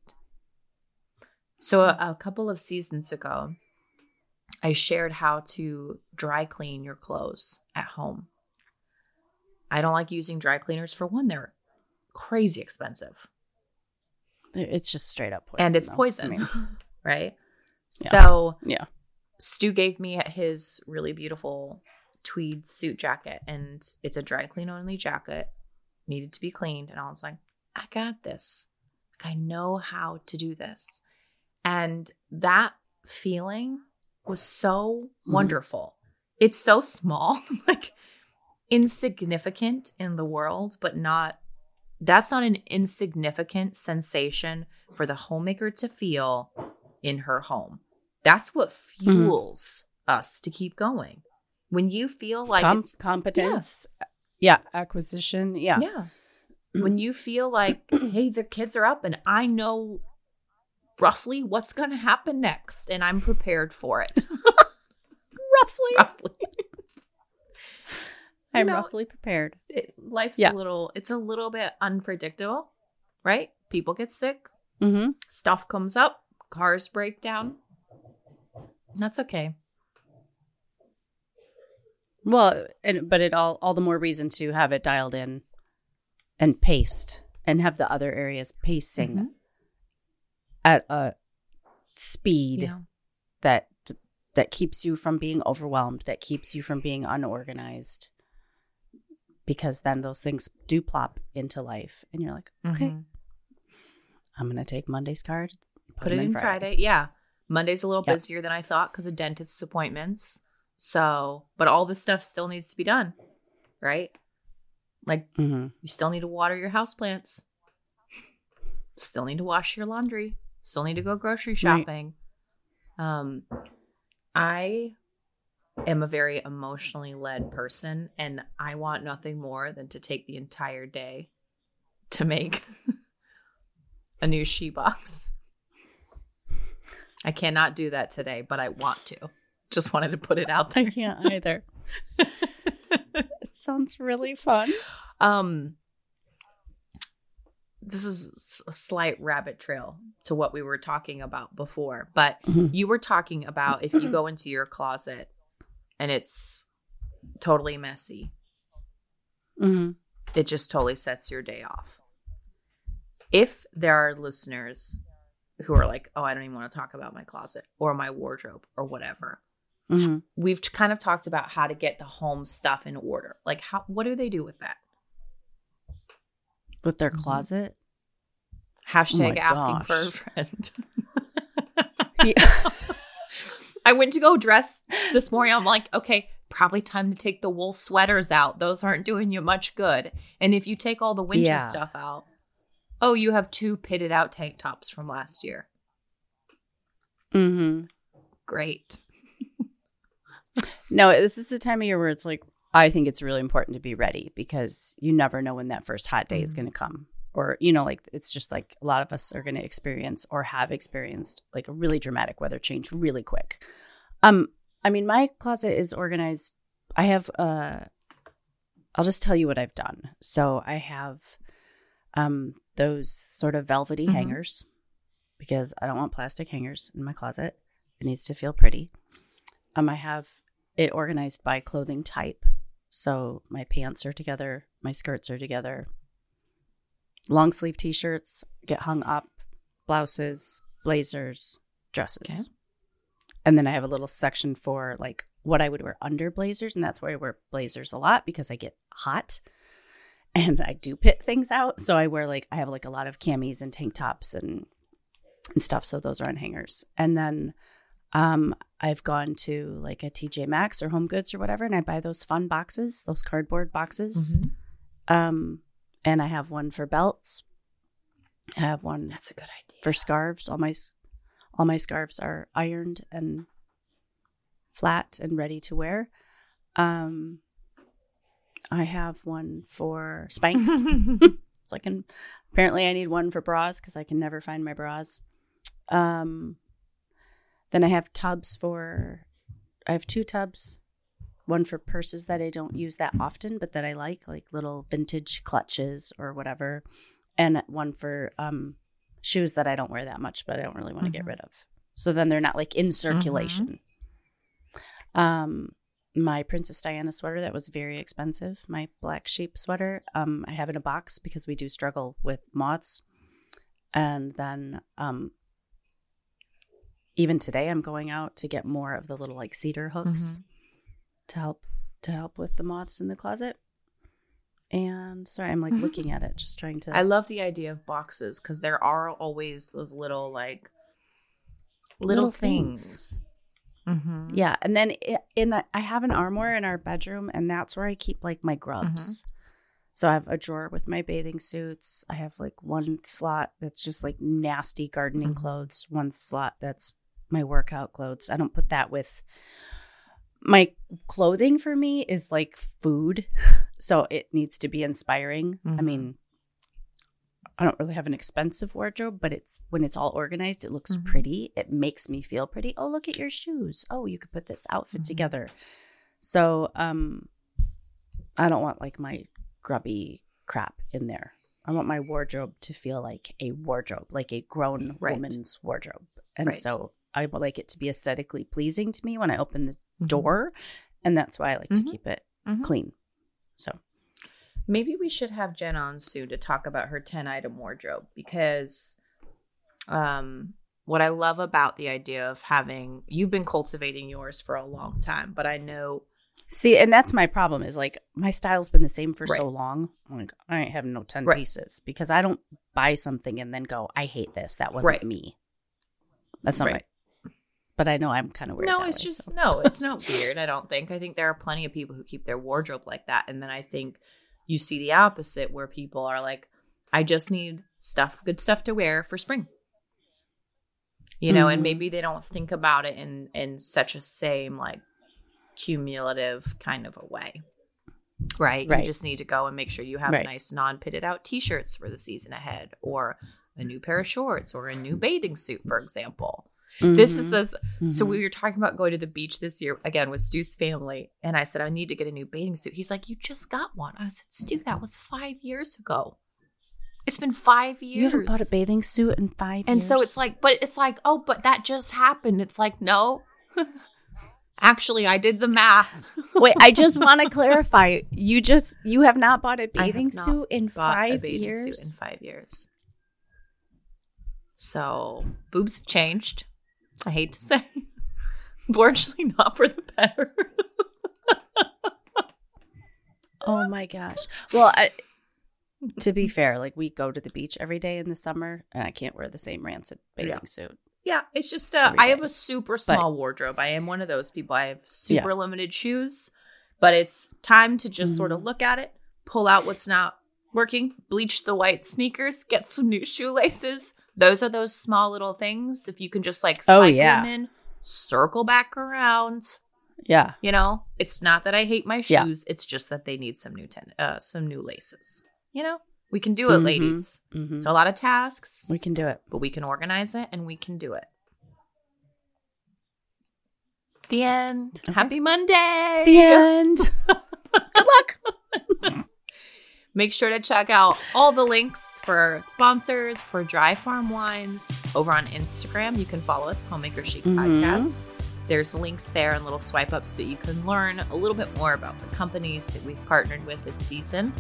So a, a couple of seasons ago, I shared how to dry clean your clothes at home. I don't like using dry cleaners for one, they're crazy expensive. It's just straight up poison. And it's though. poison, I mean, right? Yeah. So, yeah. Stu gave me his really beautiful tweed suit jacket, and it's a dry clean only jacket, needed to be cleaned. And I was like, I got this. Like, I know how to do this. And that feeling was so mm-hmm. wonderful. It's so small, like insignificant in the world, but not that's not an insignificant sensation for the homemaker to feel in her home. That's what mm-hmm. fuels mm-hmm. us to keep going. When you feel like Com- competence, yeah. yeah, acquisition, yeah. Yeah. when you feel like, hey, the kids are up and I know roughly what's going to happen next and I'm prepared for it. roughly. Roughly. I'm know, roughly prepared. It, life's yeah. a little, it's a little bit unpredictable, right? People get sick, mm-hmm. stuff comes up, cars break down. That's okay. Well, and but it all all the more reason to have it dialed in and paced and have the other areas pacing mm-hmm. At a speed yeah. that that keeps you from being overwhelmed, that keeps you from being unorganized because then those things do plop into life and you're like okay mm-hmm. i'm gonna take monday's card put, put it in friday. friday. yeah monday's a little yep. busier than i thought because of dentist appointments so but all this stuff still needs to be done right like mm-hmm. you still need to water your house plants still need to wash your laundry still need to go grocery shopping right. um i am a very emotionally led person and I want nothing more than to take the entire day to make a new she box. I cannot do that today, but I want to. Just wanted to put it out there. I can't either. it sounds really fun. Um this is a slight rabbit trail to what we were talking about before, but mm-hmm. you were talking about if you go into your closet and it's totally messy, mm-hmm. it just totally sets your day off. If there are listeners who are like, oh, I don't even want to talk about my closet or my wardrobe or whatever. Mm-hmm. We've kind of talked about how to get the home stuff in order. Like, how what do they do with that? With their mm-hmm. closet? Hashtag oh asking gosh. for a friend. yeah. I went to go dress this morning. I'm like, okay, probably time to take the wool sweaters out. Those aren't doing you much good. And if you take all the winter yeah. stuff out, oh, you have two pitted out tank tops from last year. Mm-hmm. Great. no, this is the time of year where it's like, I think it's really important to be ready because you never know when that first hot day mm-hmm. is going to come or you know like it's just like a lot of us are going to experience or have experienced like a really dramatic weather change really quick um i mean my closet is organized i have—I'll just tell you what I've done. So I have um those sort of velvety Mhm. hangers because I don't want plastic hangers in my closet. It needs to feel pretty. Um I have it organized by clothing type. So my pants are together, my skirts are together. Long sleeve t-shirts get hung up, blouses, blazers, dresses. Okay. And then I have a little section for like what I would wear under blazers. And that's where I wear blazers a lot because I get hot and I do pit things out. So I wear like, I have like a lot of camis and tank tops and, and stuff. So those are on hangers. And then um, I've gone to like a TJ Maxx or Home Goods or whatever, and I buy those fun boxes, those cardboard boxes. Mhm. Um, and I have one for belts. I have one That's a good idea. for scarves. All my all my scarves are ironed and flat and ready to wear. Um, I have one for Spanx. so I can apparently I need one for bras because I can never find my bras. Um, then I have tubs for. I have two tubs. One for purses that I don't use that often, but that I like, like little vintage clutches or whatever, and one for um, shoes that I don't wear that much, but I don't really want to get Mhm. rid of. So then they're not like in circulation. Um, my Princess Diana sweater that was very expensive, my black sheep sweater. Um, I have in a box because we do struggle with moths. And then um even today I'm going out to get more of the little like cedar hooks to help to help with the moths in the closet. And sorry, I'm like Mhm. looking at it, just trying to I love the idea of boxes because there are always those little like little, Little things. things. Mm-hmm. Yeah, and then in I have an armoire in our bedroom, and that's where I keep like my grubs. So I have a drawer with my bathing suits. I have like one slot that's just like nasty gardening Mhm. clothes. One slot that's my workout clothes. I don't put that with my clothing. For me is like food, so it needs to be inspiring. I Mhm. mean, I don't really have an expensive wardrobe, but it's when it's all organized, it looks Mhm. pretty. It makes me feel pretty. Oh, look at your shoes. Oh, you could put this outfit Mhm. together. So, um, I don't want like my grubby crap in there. I want my wardrobe to feel like a wardrobe, like a grown Right. woman's wardrobe. And Right. so I would like it to be aesthetically pleasing to me when I open the Mm-hmm. door. And that's why I like Mhm. to keep it Mhm. clean. So, Maybe we should have Jen on soon to talk about her 10 item wardrobe because um what I love about the idea of having you've been cultivating yours for a long time, but I know See, and that's my problem is like my style's been the same for so long. I'm like, I ain't having no 10 Right. pieces because I don't buy something and then go, I hate this. That wasn't Right. me. That's not Right. But I know I'm kind of weird. no, it's way, just so. no, it's not weird. I don't think. I think there are plenty of people who keep their wardrobe like that, and then I think you see the opposite where people are like, "I just need stuff, good stuff to wear for spring." You know, and Mhm. maybe they don't think about it in in such a same like cumulative kind of a way. Right. Right. You just need to go and make sure you have Right. nice non-pitted out t-shirts for the season ahead or a new pair of shorts or a new bathing suit, for example. This is Mhm. so Mhm. we were talking about going to the beach this year again with Stu's family, and I said I need to get a new bathing suit. He's like, "You just got one." I said, "Stu, that was five years ago. It's been five years." You haven't bought a bathing suit in five and years. And so it's like, but it's like, oh, but that just happened. It's like, no, actually, I did the math. Wait, I just want to clarify. You just you have not bought a bathing suit in Bought a five bathing years. suit in five years. So boobs have changed. I hate to say, fortunately, not for the better. Oh my gosh. Well, I, to be fair, like we go to the beach every day in the summer, and I can't wear the same rancid bathing Yeah. suit. Yeah, it's just uh, I have a super small wardrobe. I am one of those people. I have super Yeah. limited shoes, but it's time to just sort of Mhm. look at it, pull out what's not working, bleach the white sneakers, get some new shoelaces. Those are those small little things. If you can just like Oh, cycle yeah. them in, circle back around. Yeah. You know, it's not that I hate my Yeah. shoes. It's just that they need some new ten- uh, some new laces. You know, we can do it, Mhm. ladies. hmm It's a lot of tasks, We can do it. but we can organize it and we can do it. The end. Okay. Happy Monday. The end. Good luck. Make sure to check out all the links for sponsors for Dry Farm Wines over on Instagram. You can follow us, Homemaker Chic Mhm. Podcast. There's links there and little swipe ups that you can learn a little bit more about the companies that we've partnered with this season.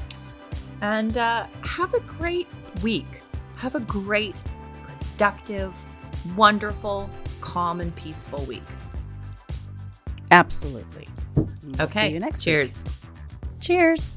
And uh, have a great week. Have a great, productive, wonderful, calm, and peaceful week. Absolutely. We'll Okay. See you next week. Cheers. Cheers.